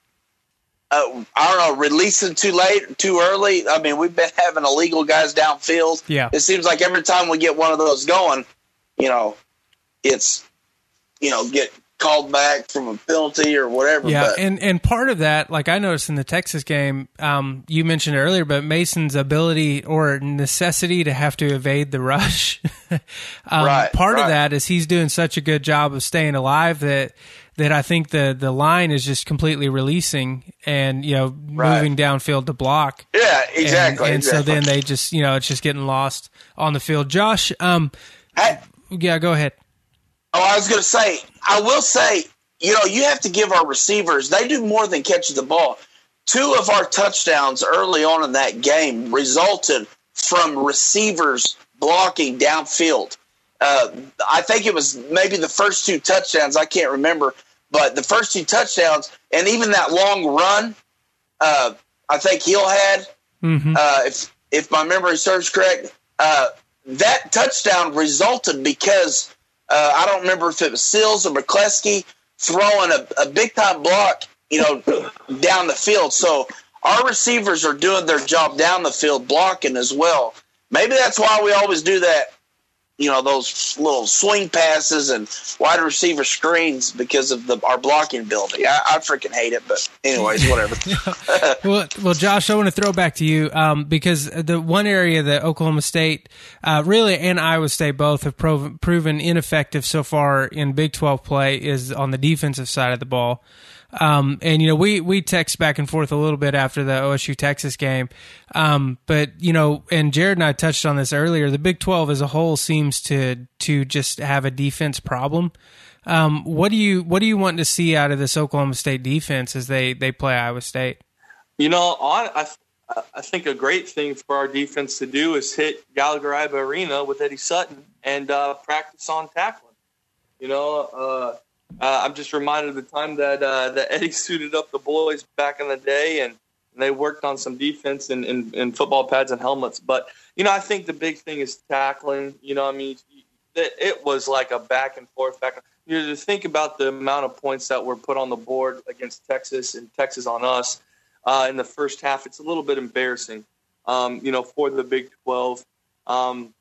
uh, I don't know, releasing too late, too early. I mean, we've been having illegal guys downfield. Yeah. It seems like every time we get one of those going, you know, it's, you know, get called back from a penalty or whatever. Yeah, but. and and part of that, like I noticed in the Texas game, um, you mentioned earlier, but Mason's ability or necessity to have to evade the rush. (laughs) um, right. Part right. of that is he's doing such a good job of staying alive that that I think the the line is just completely releasing and you know right. moving downfield to block. Yeah, exactly. And, and exactly. so then they just you know it's just getting lost on the field. Josh, um, I, yeah, go ahead. Oh, I was going to say, I will say, you know, you have to give our receivers. They do more than catch the ball. Two of our touchdowns early on in that game resulted from receivers blocking downfield. Uh, I think it was maybe the first two touchdowns. I can't remember, but the first two touchdowns, and even that long run, uh, I think Hill had. Mm-hmm. Uh, if if my memory serves correct, uh, that touchdown resulted because uh, I don't remember if it was Sills or McCleskey throwing a, a big time block, you know, (coughs) down the field. So our receivers are doing their job down the field blocking as well. Maybe that's why we always do that you know those little swing passes and wide receiver screens because of the our blocking ability. I, I freaking hate it, but anyways, (laughs) whatever. (laughs) well, well, Josh, I want to throw back to you um, because the one area that Oklahoma State, uh, really, and Iowa State both have proven, proven ineffective so far in Big Twelve play is on the defensive side of the ball. Um, and you know, we we text back and forth a little bit after the OSU Texas game, um, but you know, and Jared and I touched on this earlier. The Big Twelve as a whole seems to to just have a defense problem. Um, what do you what do you want to see out of this Oklahoma State defense as they they play Iowa State? You know, I I think a great thing for our defense to do is hit Gallagher Iba Arena with Eddie Sutton and uh, practice on tackling. You know, uh, uh, I'm just reminded of the time that uh, that Eddie (laughs) suited up the boys back in the day, and, and they worked on some defense in, football pads and helmets. But you know, I think the big thing is tackling. You know, I mean, it was like a back and forth, back. You know, to think about the amount of points that were put on the board against Texas and Texas on us uh, in the first half, it's a little bit embarrassing. Um, you know, for the Big Twelve. Um,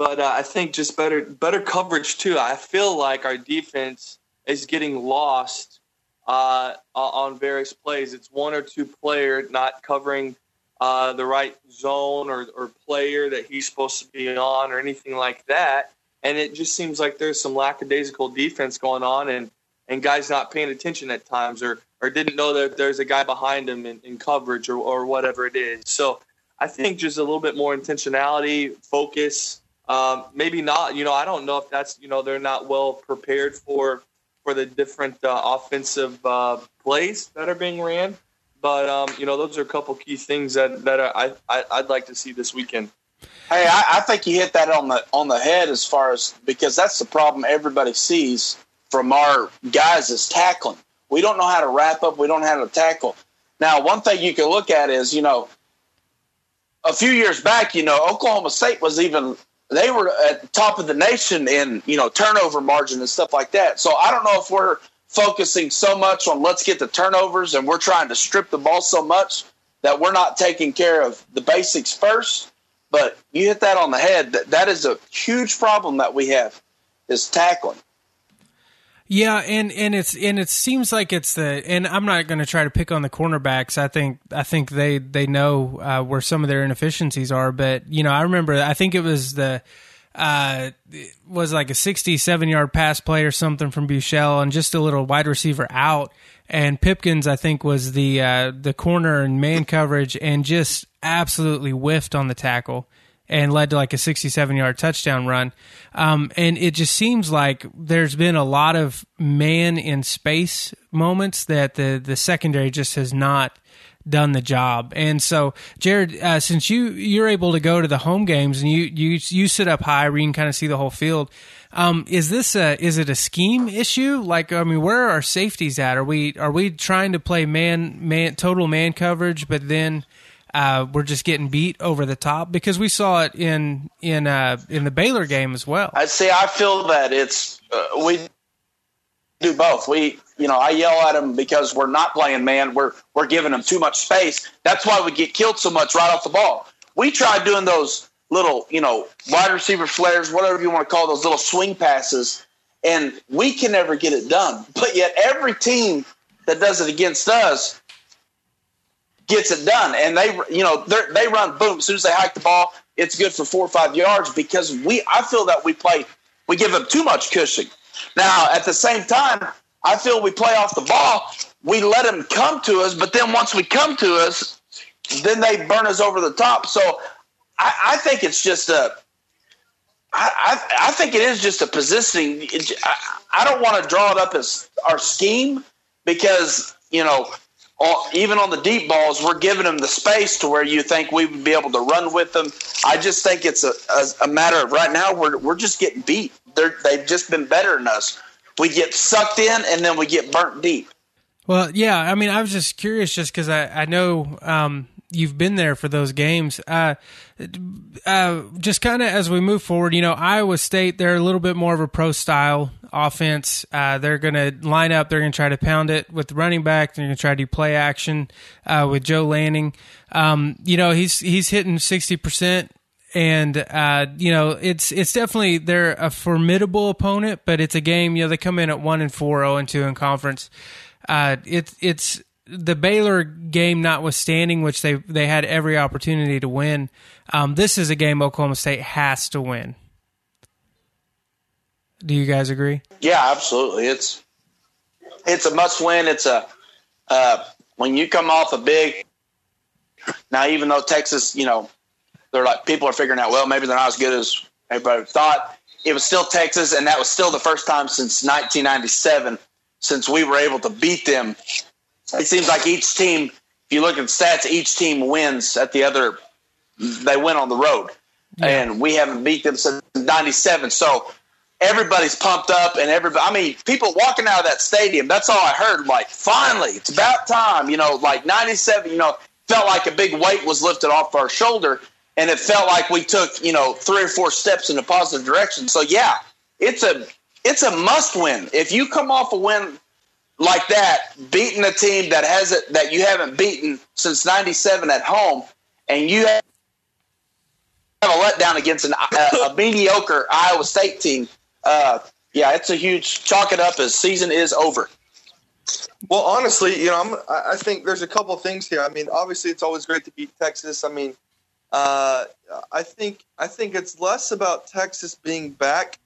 but uh, I think just better better coverage too. I feel like our defense is getting lost uh, on various plays. It's one or two player not covering uh, the right zone or, or player that he's supposed to be on or anything like that. And it just seems like there's some lackadaisical defense going on and, and guys not paying attention at times or, or didn't know that there's a guy behind him in, in coverage or, or whatever it is. So I think just a little bit more intentionality, focus. Um, maybe not. You know, I don't know if that's you know they're not well prepared for for the different uh, offensive uh, plays that are being ran. But um, you know, those are a couple key things that that I, I I'd like to see this weekend. Hey, I, I think you hit that on the on the head as far as because that's the problem everybody sees from our guys is tackling. We don't know how to wrap up. We don't know how to tackle. Now, one thing you can look at is you know, a few years back, you know, Oklahoma State was even they were at the top of the nation in you know turnover margin and stuff like that. So I don't know if we're focusing so much on let's get the turnovers and we're trying to strip the ball so much that we're not taking care of the basics first. But you hit that on the head. That that is a huge problem that we have is tackling. Yeah, and and it's and it seems like it's the and I'm not going to try to pick on the cornerbacks. I think I think they they know uh, where some of their inefficiencies are. But you know, I remember I think it was the uh, was like a 67 yard pass play or something from Buechele and just a little wide receiver out. And Pipkins, I think, was the uh, the corner and man coverage and just absolutely whiffed on the tackle and led to like a 67 yard touchdown run. Um, and it just seems like there's been a lot of man in space moments that the, the secondary just has not done the job. And so, Jared, uh, since you you're able to go to the home games and you you you sit up high where you can kind of see the whole field, um, is this a is it a scheme issue? Like, I mean, where are our safeties at? Are we are we trying to play man man total man coverage, but then uh, we're just getting beat over the top because we saw it in in uh, in the Baylor game as well. I see. I feel that it's uh, we do both. We, you know, I yell at them because we're not playing man. We're we're giving them too much space. That's why we get killed so much right off the ball. We tried doing those little, you know, wide receiver flares, whatever you want to call those little swing passes, and we can never get it done. But yet every team that does it against us gets it done, and they, you know, they run boom as soon as they hike the ball. It's good for four or five yards because we. I feel that we play. We give them too much cushion now, at the same time, I feel we play off the ball. We let them come to us, but then once we come to us, then they burn us over the top. So I, I think it's just a. I, I, think it is just a positioning. I, I don't want to draw it up as our scheme because you know even on the deep balls, we're giving them the space to where you think we would be able to run with them. I just think it's a, a, a matter of right now we're we're just getting beat. They're, they've just been better than us. We get sucked in and then we get burnt deep. Well, yeah. I mean, I was just curious, just because I I know um, you've been there for those games. Uh, uh, just kind of as we move forward, you know, Iowa State they're a little bit more of a pro style offense. Uh, they're going to line up. They're going to try to pound it with the running back. They're going to try to do play action uh, with Joel Lanning. Um, you know, he's he's hitting sixty percent, and uh, you know it's it's definitely they're a formidable opponent, but it's a game. You know, they come in at one and four, zero oh and two in conference. Uh, it's it's the Baylor game notwithstanding, which they they had every opportunity to win. Um, this is a game Oklahoma State has to win. Do you guys agree? Yeah, absolutely. It's it's a must win. It's a uh, when you come off a big. Now, even though Texas, you know, they're like people are figuring out. Well, maybe they're not as good as everybody thought. It was still Texas, and that was still the first time since 1997 since we were able to beat them. It seems like each team, if you look at stats, each team wins at the other. They win on the road, yeah. and we haven't beat them since '97. So everybody's pumped up and everybody I mean, people walking out of that stadium, that's all I heard. Like, finally, it's about time, you know, like ninety seven, you know, felt like a big weight was lifted off our shoulder and it felt like we took, you know, three or four steps in a positive direction. So yeah, it's a it's a must win. If you come off a win like that, beating a team that has it that you haven't beaten since '97 at home, and you have a letdown against an, a, a (laughs) mediocre Iowa State team, uh, yeah, it's a huge chalk it up as season is over. Well, honestly, you know, I'm, I think there's a couple things here. I mean, obviously, it's always great to beat Texas. I mean, uh, I think I think it's less about Texas being back,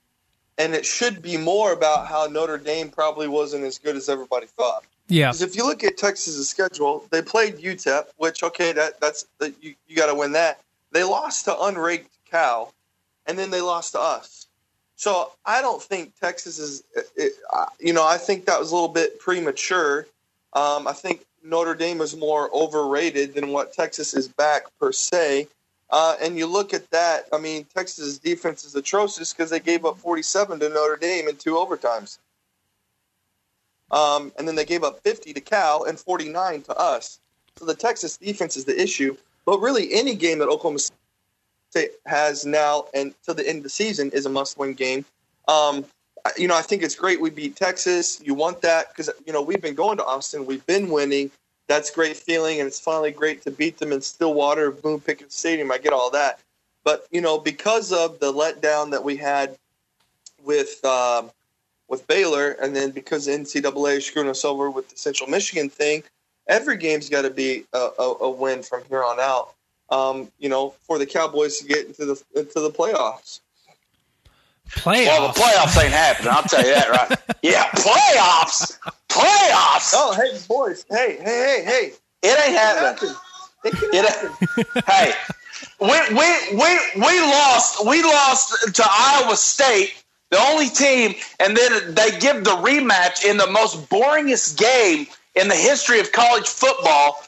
and it should be more about how Notre Dame probably wasn't as good as everybody thought. Yeah. Because if you look at Texas's schedule, they played UTEP, which okay, that that's that you you got to win that. They lost to unranked Cal, and then they lost to us. So I don't think Texas is. It, you know, I think that was a little bit premature. Um, I think Notre Dame is more overrated than what Texas is back per se. Uh, and you look at that. I mean, Texas's defense is atrocious because they gave up 47 to Notre Dame in two overtimes. Um, and then they gave up 50 to Cal and 49 to us. So the Texas defense is the issue. But really, any game that Oklahoma State has now and to the end of the season is a must-win game. Um, you know, I think it's great we beat Texas. You want that because you know we've been going to Austin, we've been winning. That's great feeling, and it's finally great to beat them in Stillwater, Boone Pickens Stadium. I get all that, but you know, because of the letdown that we had with um, with Baylor, and then because the NCAA is screwing us over with the Central Michigan thing, every game's got to be a, a, a, win from here on out. Um, you know, for the Cowboys to get into the into the playoffs. Playoffs. Well, the playoffs ain't happening. I'll tell you that, right? (laughs) yeah, playoffs. Playoffs. Oh, hey, boys. Hey, hey, hey, hey. It ain't happening. It can It happen. (laughs) hey, we, we we we lost. We lost to Iowa State, the only team, and then they give the rematch in the most boringest game in the history of college football,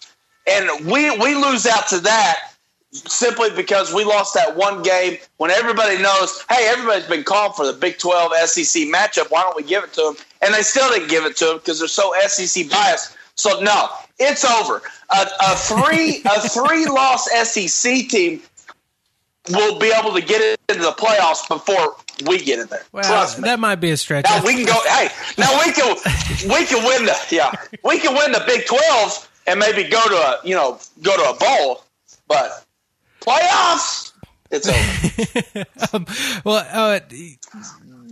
and we we lose out to that simply because we lost that one game when everybody knows, hey, everybody's been calling for the Big 12 SEC matchup. Why don't we give it to them? And they still didn't give it to them because they're so SEC biased. So no, it's over. A, a three a three loss SEC team will be able to get it into the playoffs before we get in there. Well, Trust me. that might be a stretch. Now we can go. Hey, now we can we can win the yeah we can win the Big Twelve and maybe go to a you know go to a bowl, but playoffs it's over. (laughs) um, well, uh,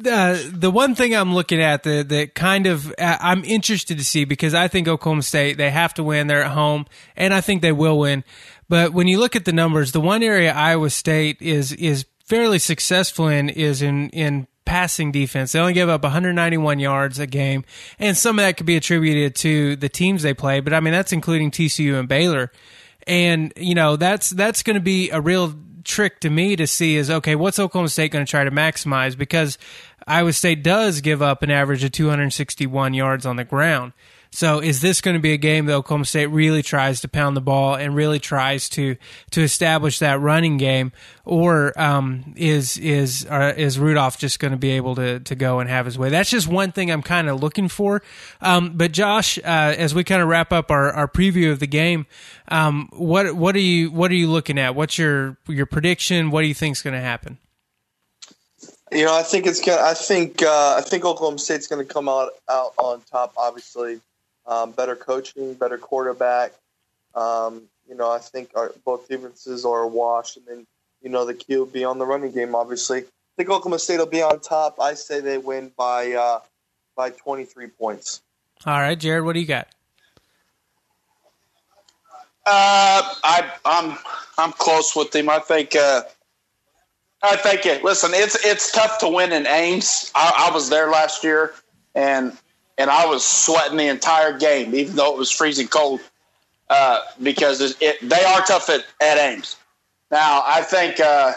the one thing I'm looking at that that kind of uh, I'm interested to see because I think Oklahoma State they have to win. They're at home, and I think they will win. But when you look at the numbers, the one area Iowa State is is fairly successful in is in in passing defense. They only give up 191 yards a game, and some of that could be attributed to the teams they play. But I mean, that's including TCU and Baylor, and you know that's that's going to be a real trick to me to see is okay, what's Oklahoma State going to try to maximize because Iowa State does give up an average of 261 yards on the ground. So is this going to be a game that Oklahoma State really tries to pound the ball and really tries to to establish that running game, or um, is is uh, is Rudolph just going to be able to to go and have his way? That's just one thing I'm kind of looking for. Um, but Josh, uh, as we kind of wrap up our, our preview of the game, um, what what are you what are you looking at? What's your your prediction? What do you think is going to happen? You know, I think it's gonna. I think uh, I think Oklahoma State's going to come out out on top. Obviously, um, better coaching, better quarterback. Um, you know, I think our, both defenses are washed, and then you know the key will be on the running game. Obviously, I think Oklahoma State will be on top. I say they win by uh, by twenty three points. All right, Jared, what do you got? Uh, I, I'm I'm close with him. I think. Uh, I think it. Listen, it's it's tough to win in Ames. I, I was there last year, and and I was sweating the entire game, even though it was freezing cold, uh, because it, it, they are tough at, at Ames. Now, I think uh,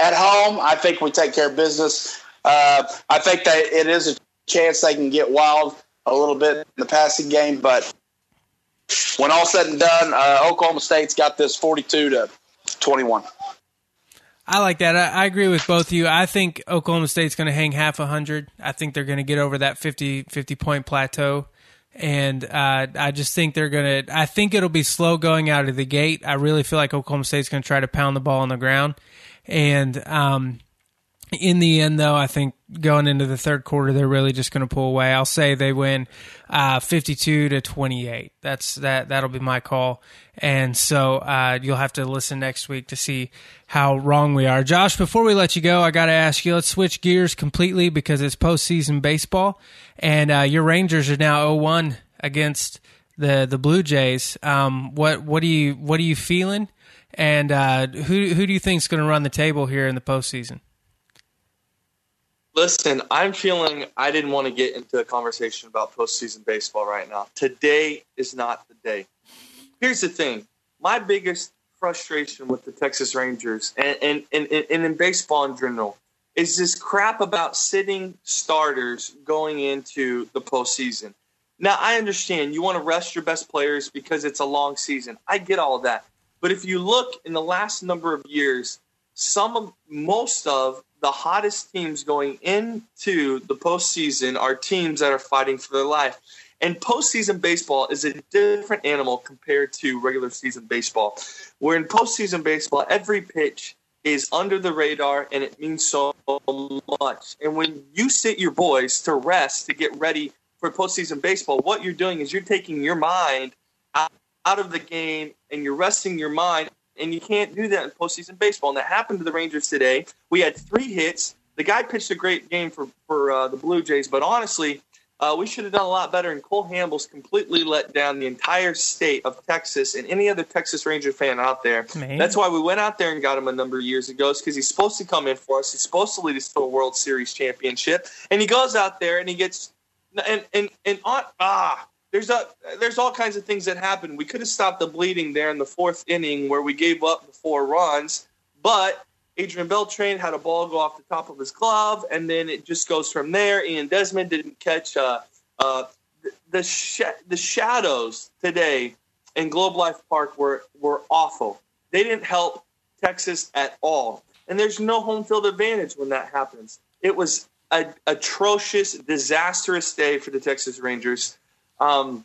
at home, I think we take care of business. Uh, I think that it is a chance they can get wild a little bit in the passing game, but when all said and done, uh, Oklahoma State's got this 42 to 21. I like that. I, I, agree with both of you. I think Oklahoma State's going to hang half a hundred. I think they're going to get over that 50, 50 point plateau. And uh, I just think they're going to, I think it'll be slow going out of the gate. I really feel like Oklahoma State's going to try to pound the ball on the ground. And um, in the end, though, I think going into the third quarter, they're really just going to pull away. I'll say they win uh, 52 to 28. That's that. That'll be my call. And so uh, you'll have to listen next week to see how wrong we are. Josh, before we let you go, I got to ask you. Let's switch gears completely because it's postseason baseball, and uh, your Rangers are now 0-1 against the the Blue Jays. Um, what what do you what are you feeling? And uh, who who do you think is going to run the table here in the postseason? Listen, I'm feeling I didn't want to get into a conversation about postseason baseball right now. Today is not the day. Here's the thing my biggest frustration with the Texas Rangers and, and, and, and in baseball in general is this crap about sitting starters going into the postseason. Now, I understand you want to rest your best players because it's a long season. I get all that. But if you look in the last number of years, some of most of the hottest teams going into the postseason are teams that are fighting for their life. And postseason baseball is a different animal compared to regular season baseball. Where in postseason baseball, every pitch is under the radar and it means so much. And when you sit your boys to rest to get ready for postseason baseball, what you're doing is you're taking your mind out, out of the game and you're resting your mind and you can't do that in postseason baseball. And that happened to the Rangers today. We had three hits. The guy pitched a great game for for uh, the Blue Jays, but honestly, uh, we should have done a lot better. And Cole Hamels completely let down the entire state of Texas and any other Texas Ranger fan out there. Man. That's why we went out there and got him a number of years ago. because he's supposed to come in for us. He's supposed to lead us to a World Series championship, and he goes out there and he gets and and and on ah there's a there's all kinds of things that happen. We could have stopped the bleeding there in the fourth inning where we gave up the four runs, but Adrian Beltran had a ball go off the top of his glove, and then it just goes from there. Ian Desmond didn't catch uh, uh, the sh- the shadows today in Globe Life Park were were awful. They didn't help Texas at all, and there's no home field advantage when that happens. It was a atrocious, disastrous day for the Texas Rangers. Um,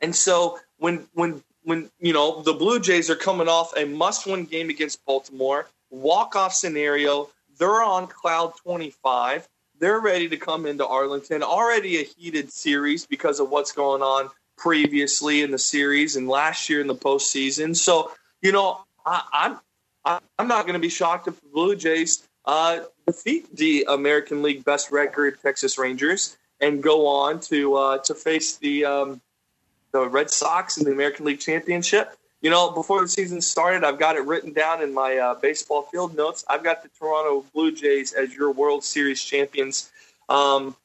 and so when when when you know the Blue Jays are coming off a must-win game against Baltimore, walk-off scenario, they're on cloud 25. They're ready to come into Arlington. Already a heated series because of what's going on previously in the series and last year in the postseason. So you know I, I'm I'm not going to be shocked if the Blue Jays uh, defeat the American League best record Texas Rangers and go on to uh, to face the um, the Red Sox in the American League Championship. You know, before the season started, I've got it written down in my uh, baseball field notes. I've got the Toronto Blue Jays as your World Series champions. Um,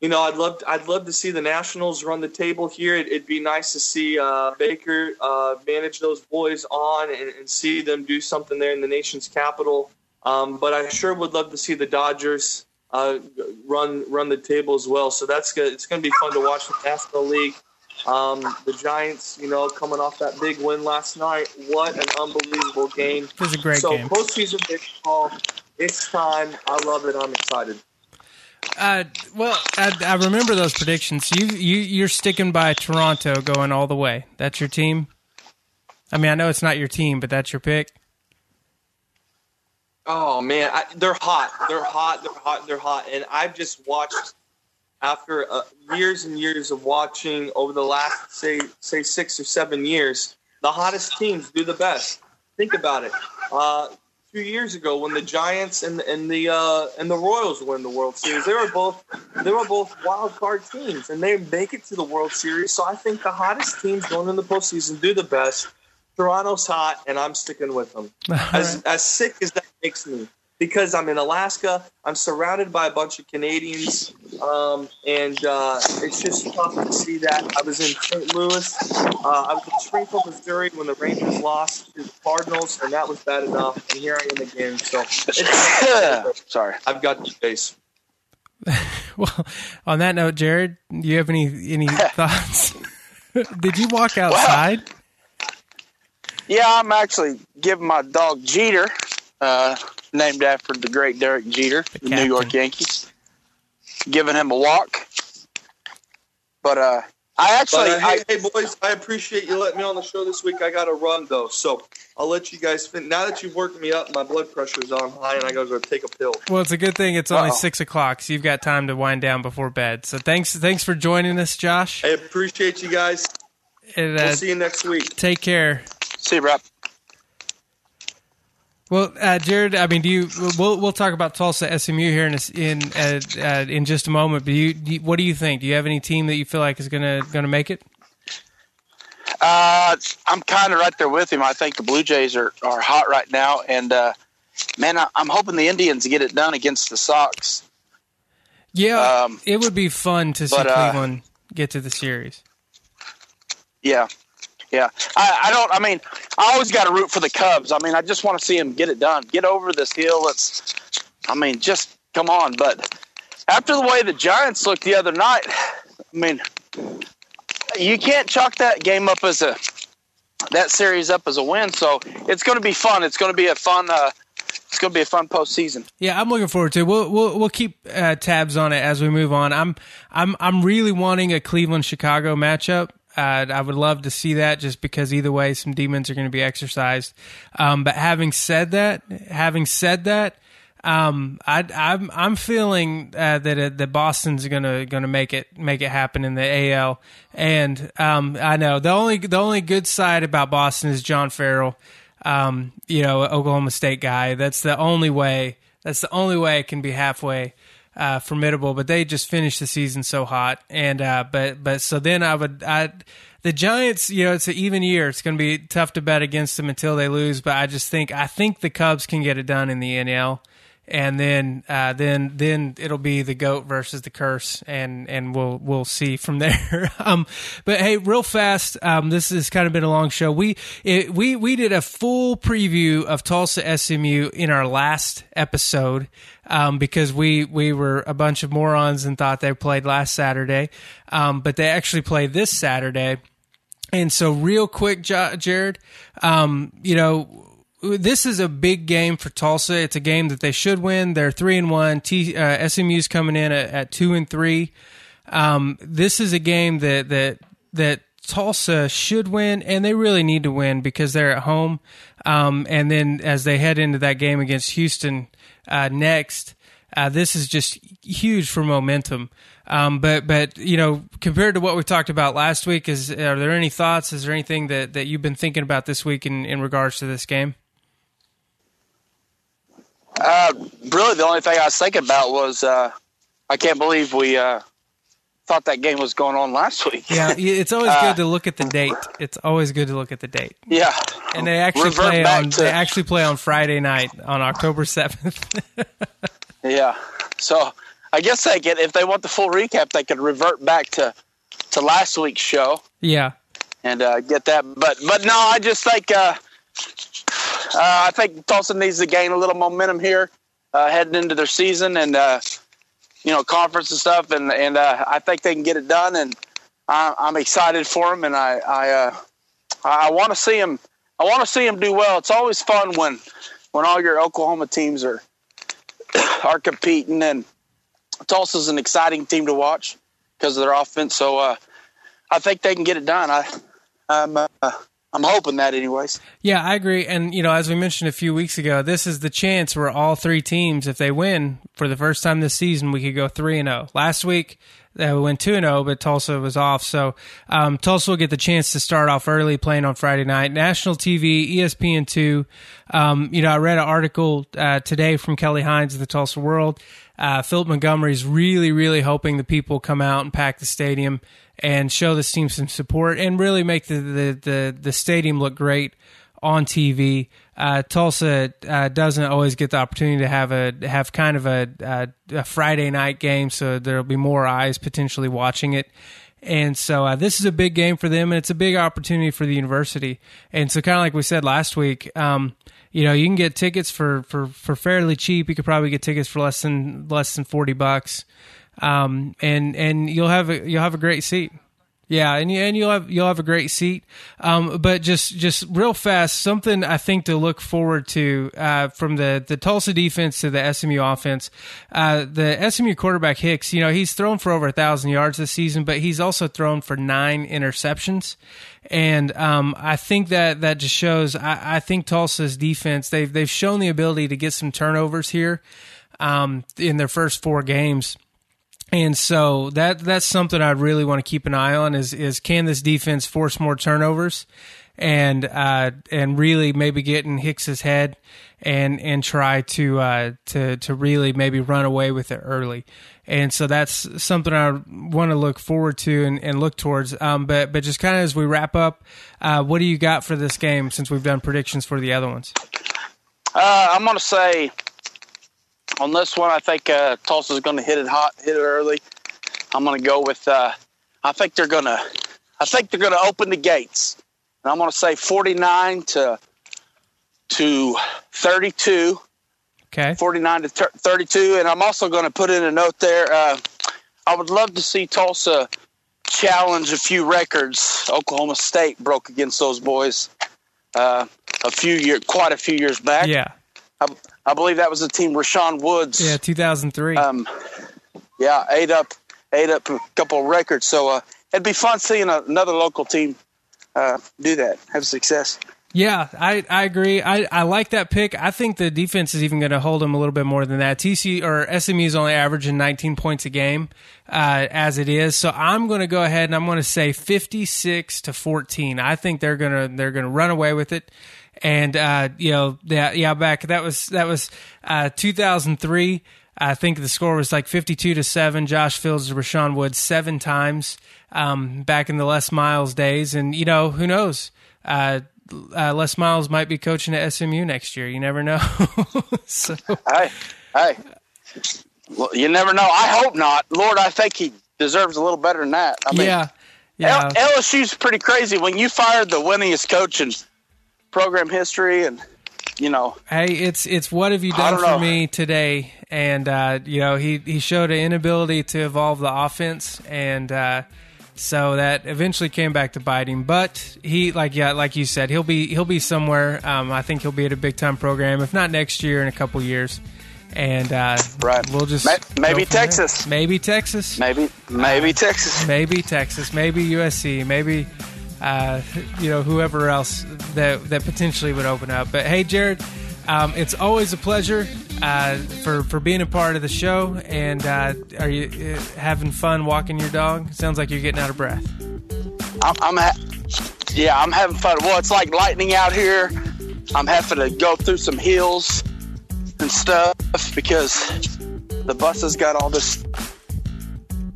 you know, I'd love to, I'd love to see the Nationals run the table here. It, would be nice to see uh, Baker uh, manage those boys on and, and, see them do something there in the nation's capital. Um, but I sure would love to see the Dodgers uh, run run the table as well. So that's good. It's going to be fun to watch the National League. Um, the Giants, you know, coming off that big win last night. What an unbelievable game! It was a great so, game. So postseason baseball, it's time. I love it. I'm excited. Uh, well, I, I, remember those predictions. You you you're sticking by Toronto, going all the way. That's your team. I mean, I know it's not your team, but that's your pick. Oh man, I, they're hot. They're hot. They're hot. They're hot. And I've just watched after uh, years and years of watching over the last say say six or seven years, the hottest teams do the best. Think about it. Uh, two years ago, when the Giants and and the uh, and the Royals were in the World Series, they were both they were both wild card teams, and they make it to the World Series. So I think the hottest teams going in the postseason do the best. Toronto's hot, and I'm sticking with them. (laughs) As right. as sick as that makes me, because I'm in Alaska, I'm surrounded by a bunch of Canadians, um, and uh, it's just tough to see that. I was in St. Louis, uh, I was in Springfield, Missouri when the Rangers lost to the Cardinals, and that was bad enough. And here I am again. So, (laughs) sorry, I've got the face. (laughs) well, on that note, Jared, do you have any any thoughts? Did you walk outside? Well, yeah, I'm actually giving my dog Jeter, uh, named after the great Derek Jeter, the, the New York Yankees, giving him a walk. But uh, I actually, but, uh, hey, I, hey, boys, I appreciate you letting me on the show this week. I got to run though, so I'll let you guys. Fin- now that you've worked me up, my blood pressure's on high, and I got to go take a pill. Well, it's a good thing it's only Uh-oh. six o'clock, so you've got time to wind down before bed. So thanks, thanks for joining us, Josh. I appreciate you guys. And, uh, we'll see you next week. Take care. See you, Rob. Well, uh, Jared, I mean, do you? We'll we'll talk about Tulsa SMU here in a, in uh, uh, in just a moment. But you, do you, what do you think? Do you have any team that you feel like is gonna gonna make it? Uh, I'm kind of right there with him. I think the Blue Jays are, are hot right now, and uh, man, I, am hoping the Indians get it done against the Sox. Yeah, Um, it would be fun to see but, uh, Cleveland get to the series. Yeah, yeah. I, I don't. I mean, I always got to root for the Cubs. I mean, I just want to see them get it done, get over this hill. It's. I mean, just come on. But after the way the Giants looked the other night, I mean, you can't chalk that game up as a that series up as a win. So it's going to be fun. It's going to be a fun. Uh, it's going to be a fun postseason. Yeah, I'm looking forward to. it. We'll we'll we'll keep uh, tabs on it as we move on. I'm I'm I'm really wanting a Cleveland Chicago matchup. Uh, I would love to see that just because either way, some demons are going to be exercised. Um, but having said that, having said that, um, I, I'm I'm feeling uh, that uh, that Boston's gonna gonna make it make it happen in the AL. And um, I know the only the only good side about Boston is John Farrell um, you know, Oklahoma State guy. That's the only way. That's the only way it can be halfway uh, formidable. But they just finished the season so hot, and uh, but but so then I would I the Giants. You know, it's an even year. It's going to be tough to bet against them until they lose. But I just think I think the Cubs can get it done in the NL. And then, uh, then, then it'll be the goat versus the curse, and and we'll we'll see from (laughs) there. um, but hey, real fast, um, this has kind of been a long show. We it, we we did a full preview of Tulsa SMU in our last episode um, because we we were a bunch of morons and thought they played last Saturday, um, but they actually played this Saturday. And so, real quick, Jared, um, you know, this is a big game for Tulsa. It's a game that they should win. They're three and one. T, uh, SMU's coming in at, at two and three. Um, this is a game that that that Tulsa should win, and they really need to win because they're at home. Um, and then as they head into that game against Houston uh, next, uh, this is just huge for momentum. Um, but but you know, compared to what we talked about last week, is are there any thoughts? Is there anything that, that you've been thinking about this week in, in regards to this game? Uh, really, the only thing I was thinking about was uh, I can't believe we uh, thought that game was going on last week. Yeah, it's always good to look at the date. It's always good to look at the date. yeah. And they actually Revert play on to- they actually play on Friday night on October seventh. (laughs) Yeah. So I guess they could, if they want the full recap, they could revert back to to last week's show yeah. and uh, get that. But but no, I just think uh, uh, I think Tulsa needs to gain a little momentum here uh, heading into their season and uh, you know conference and stuff, and and uh, I think they can get it done. And I, I'm excited for them, and I I uh, I want to see them. I want to see them do well. It's always fun when when all your Oklahoma teams are (coughs) are competing, and Tulsa's an exciting team to watch because of their offense. So uh, I think they can get it done. I I'm uh, I'm hoping that, anyways. Yeah, I agree. And you know, as we mentioned a few weeks ago, this is the chance where all three teams, if they win for the first time this season, we could go three and zero. Last week uh, we went two and zero, but Tulsa was off, so um, Tulsa will get the chance to start off early, playing on Friday night. National TV, ESPN two. Um, you know, I read an article uh, today from Kelly Hines of the Tulsa World. Uh, Philip is really, really hoping the people come out and pack the stadium and show this team some support and really make the the the, the stadium look great on TV. Uh, Tulsa uh, doesn't always get the opportunity to have a have kind of a, a, a Friday night game, so there'll be more eyes potentially watching it. And so uh, this is a big game for them, and it's a big opportunity for the university. And so, kind of like we said last week, um, you know, you can get tickets for, for, for fairly cheap. You could probably get tickets for less than less than forty bucks, um, and and you'll have a you'll have a great seat. Yeah, and you, and you'll have you'll have a great seat. Um, but just just real fast, something I think to look forward to uh, from the the Tulsa defense to the SMU offense. Uh, the SMU quarterback Hicks, you know, he's thrown for over a thousand yards this season, but he's also thrown for nine interceptions. And um, I think that that just shows. I, I think Tulsa's defense they've they've shown the ability to get some turnovers here um, in their first four games. And so that that's something I really want to keep an eye on is is can this defense force more turnovers and uh, and really maybe get in Hicks's head and and try to uh, to to really maybe run away with it early. And so that's something I want to look forward to and, and look towards. Um, but but just kind of as we wrap up, uh, what do you got for this game since we've done predictions for the other ones? Uh, I'm going to say on this one, I think uh, Tulsa's going to hit it hot, hit it early. I'm going to go with. Uh, I think they're going to. I think they're going to open the gates, and I'm going to say 49 to to 32. Okay. 49 to 32, and I'm also going to put in a note there. Uh, I would love to see Tulsa challenge a few records Oklahoma State broke against those boys uh, a few year, quite a few years back. Yeah. I, I believe that was the team Rashaun Woods. Yeah, 2003. Um, yeah, ate up, ate up a couple of records. So uh, it'd be fun seeing a, another local team uh, do that, have success. Yeah, I, I agree. I, I like that pick. I think the defense is even going to hold them a little bit more than that. TC or SMU is only averaging 19 points a game uh, as it is. So I'm going to go ahead and I'm going to say 56 to 14. I think they're going to they're going to run away with it. And uh, you know, yeah, yeah, back that was that was uh, 2003. I think the score was like 52 to 7. Josh Fields to Rashaun Woods seven times um, back in the Les Miles days. And, you know, who knows? Uh, uh, Les Miles might be coaching at SMU next year. You never know. (laughs) so, hey, hey, well, you never know. I hope not. Lord, I think he deserves a little better than that. I mean, yeah, yeah. L- LSU's pretty crazy. When you fired the winningest coach in program history, and you know, hey, it's it's what have you done for know. me today? And uh, you know, he he showed an inability to evolve the offense, and uh, so that eventually came back to bite him. But he, like yeah, like you said, he'll be he'll be somewhere. Um, I think he'll be at a big time program, if not next year, in a couple years. And uh, Right. we'll just maybe from there. Texas. maybe Texas, maybe, maybe Texas. maybe Texas, maybe USC, maybe uh, you know whoever else that that potentially would open up. But hey, Jared, um, it's always a pleasure uh, for for being a part of the show. And uh, are you uh, having fun walking your dog? Sounds like you're getting out of breath. I'm, I'm ha- yeah, I'm having fun. Well, it's like lightning out here. I'm having to go through some hills and stuff because the bus has got all this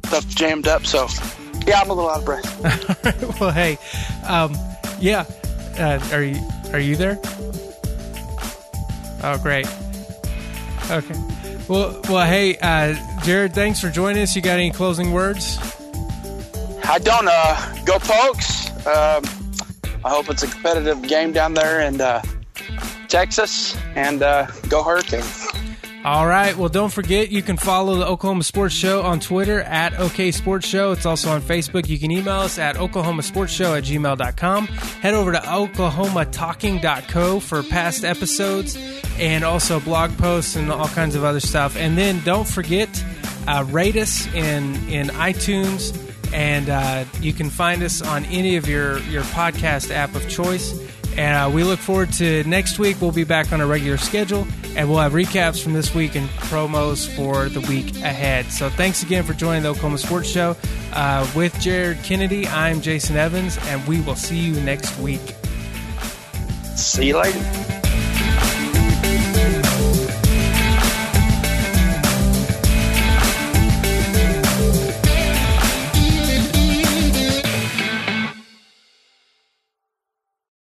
stuff jammed up. So, yeah, I'm a little out of breath. (laughs) well, hey, um, yeah, uh, are you are you there? Oh, great. Okay. Well, well, hey, uh, Jared, thanks for joining us. You got any closing words? I don't uh, go, folks. Um, I hope it's a competitive game down there in uh, Texas, and uh, go Hurricanes. All right. Well, don't forget you can follow the Oklahoma Sports Show on Twitter at OK Sports Show. It's also on Facebook. You can email us at oklahomasportsshow at gmail.com. Head over to oklahomatalking.co for past episodes and also blog posts and all kinds of other stuff. And then don't forget, uh, rate us in, in iTunes. And uh, you can find us on any of your, your podcast app of choice. And uh, we look forward to next week. We'll be back on a regular schedule, and we'll have recaps from this week and promos for the week ahead. So thanks again for joining the Oklahoma Sports Show. Uh, with Jared Kennedy, I'm Jayson Evans, and we will see you next week. See you later.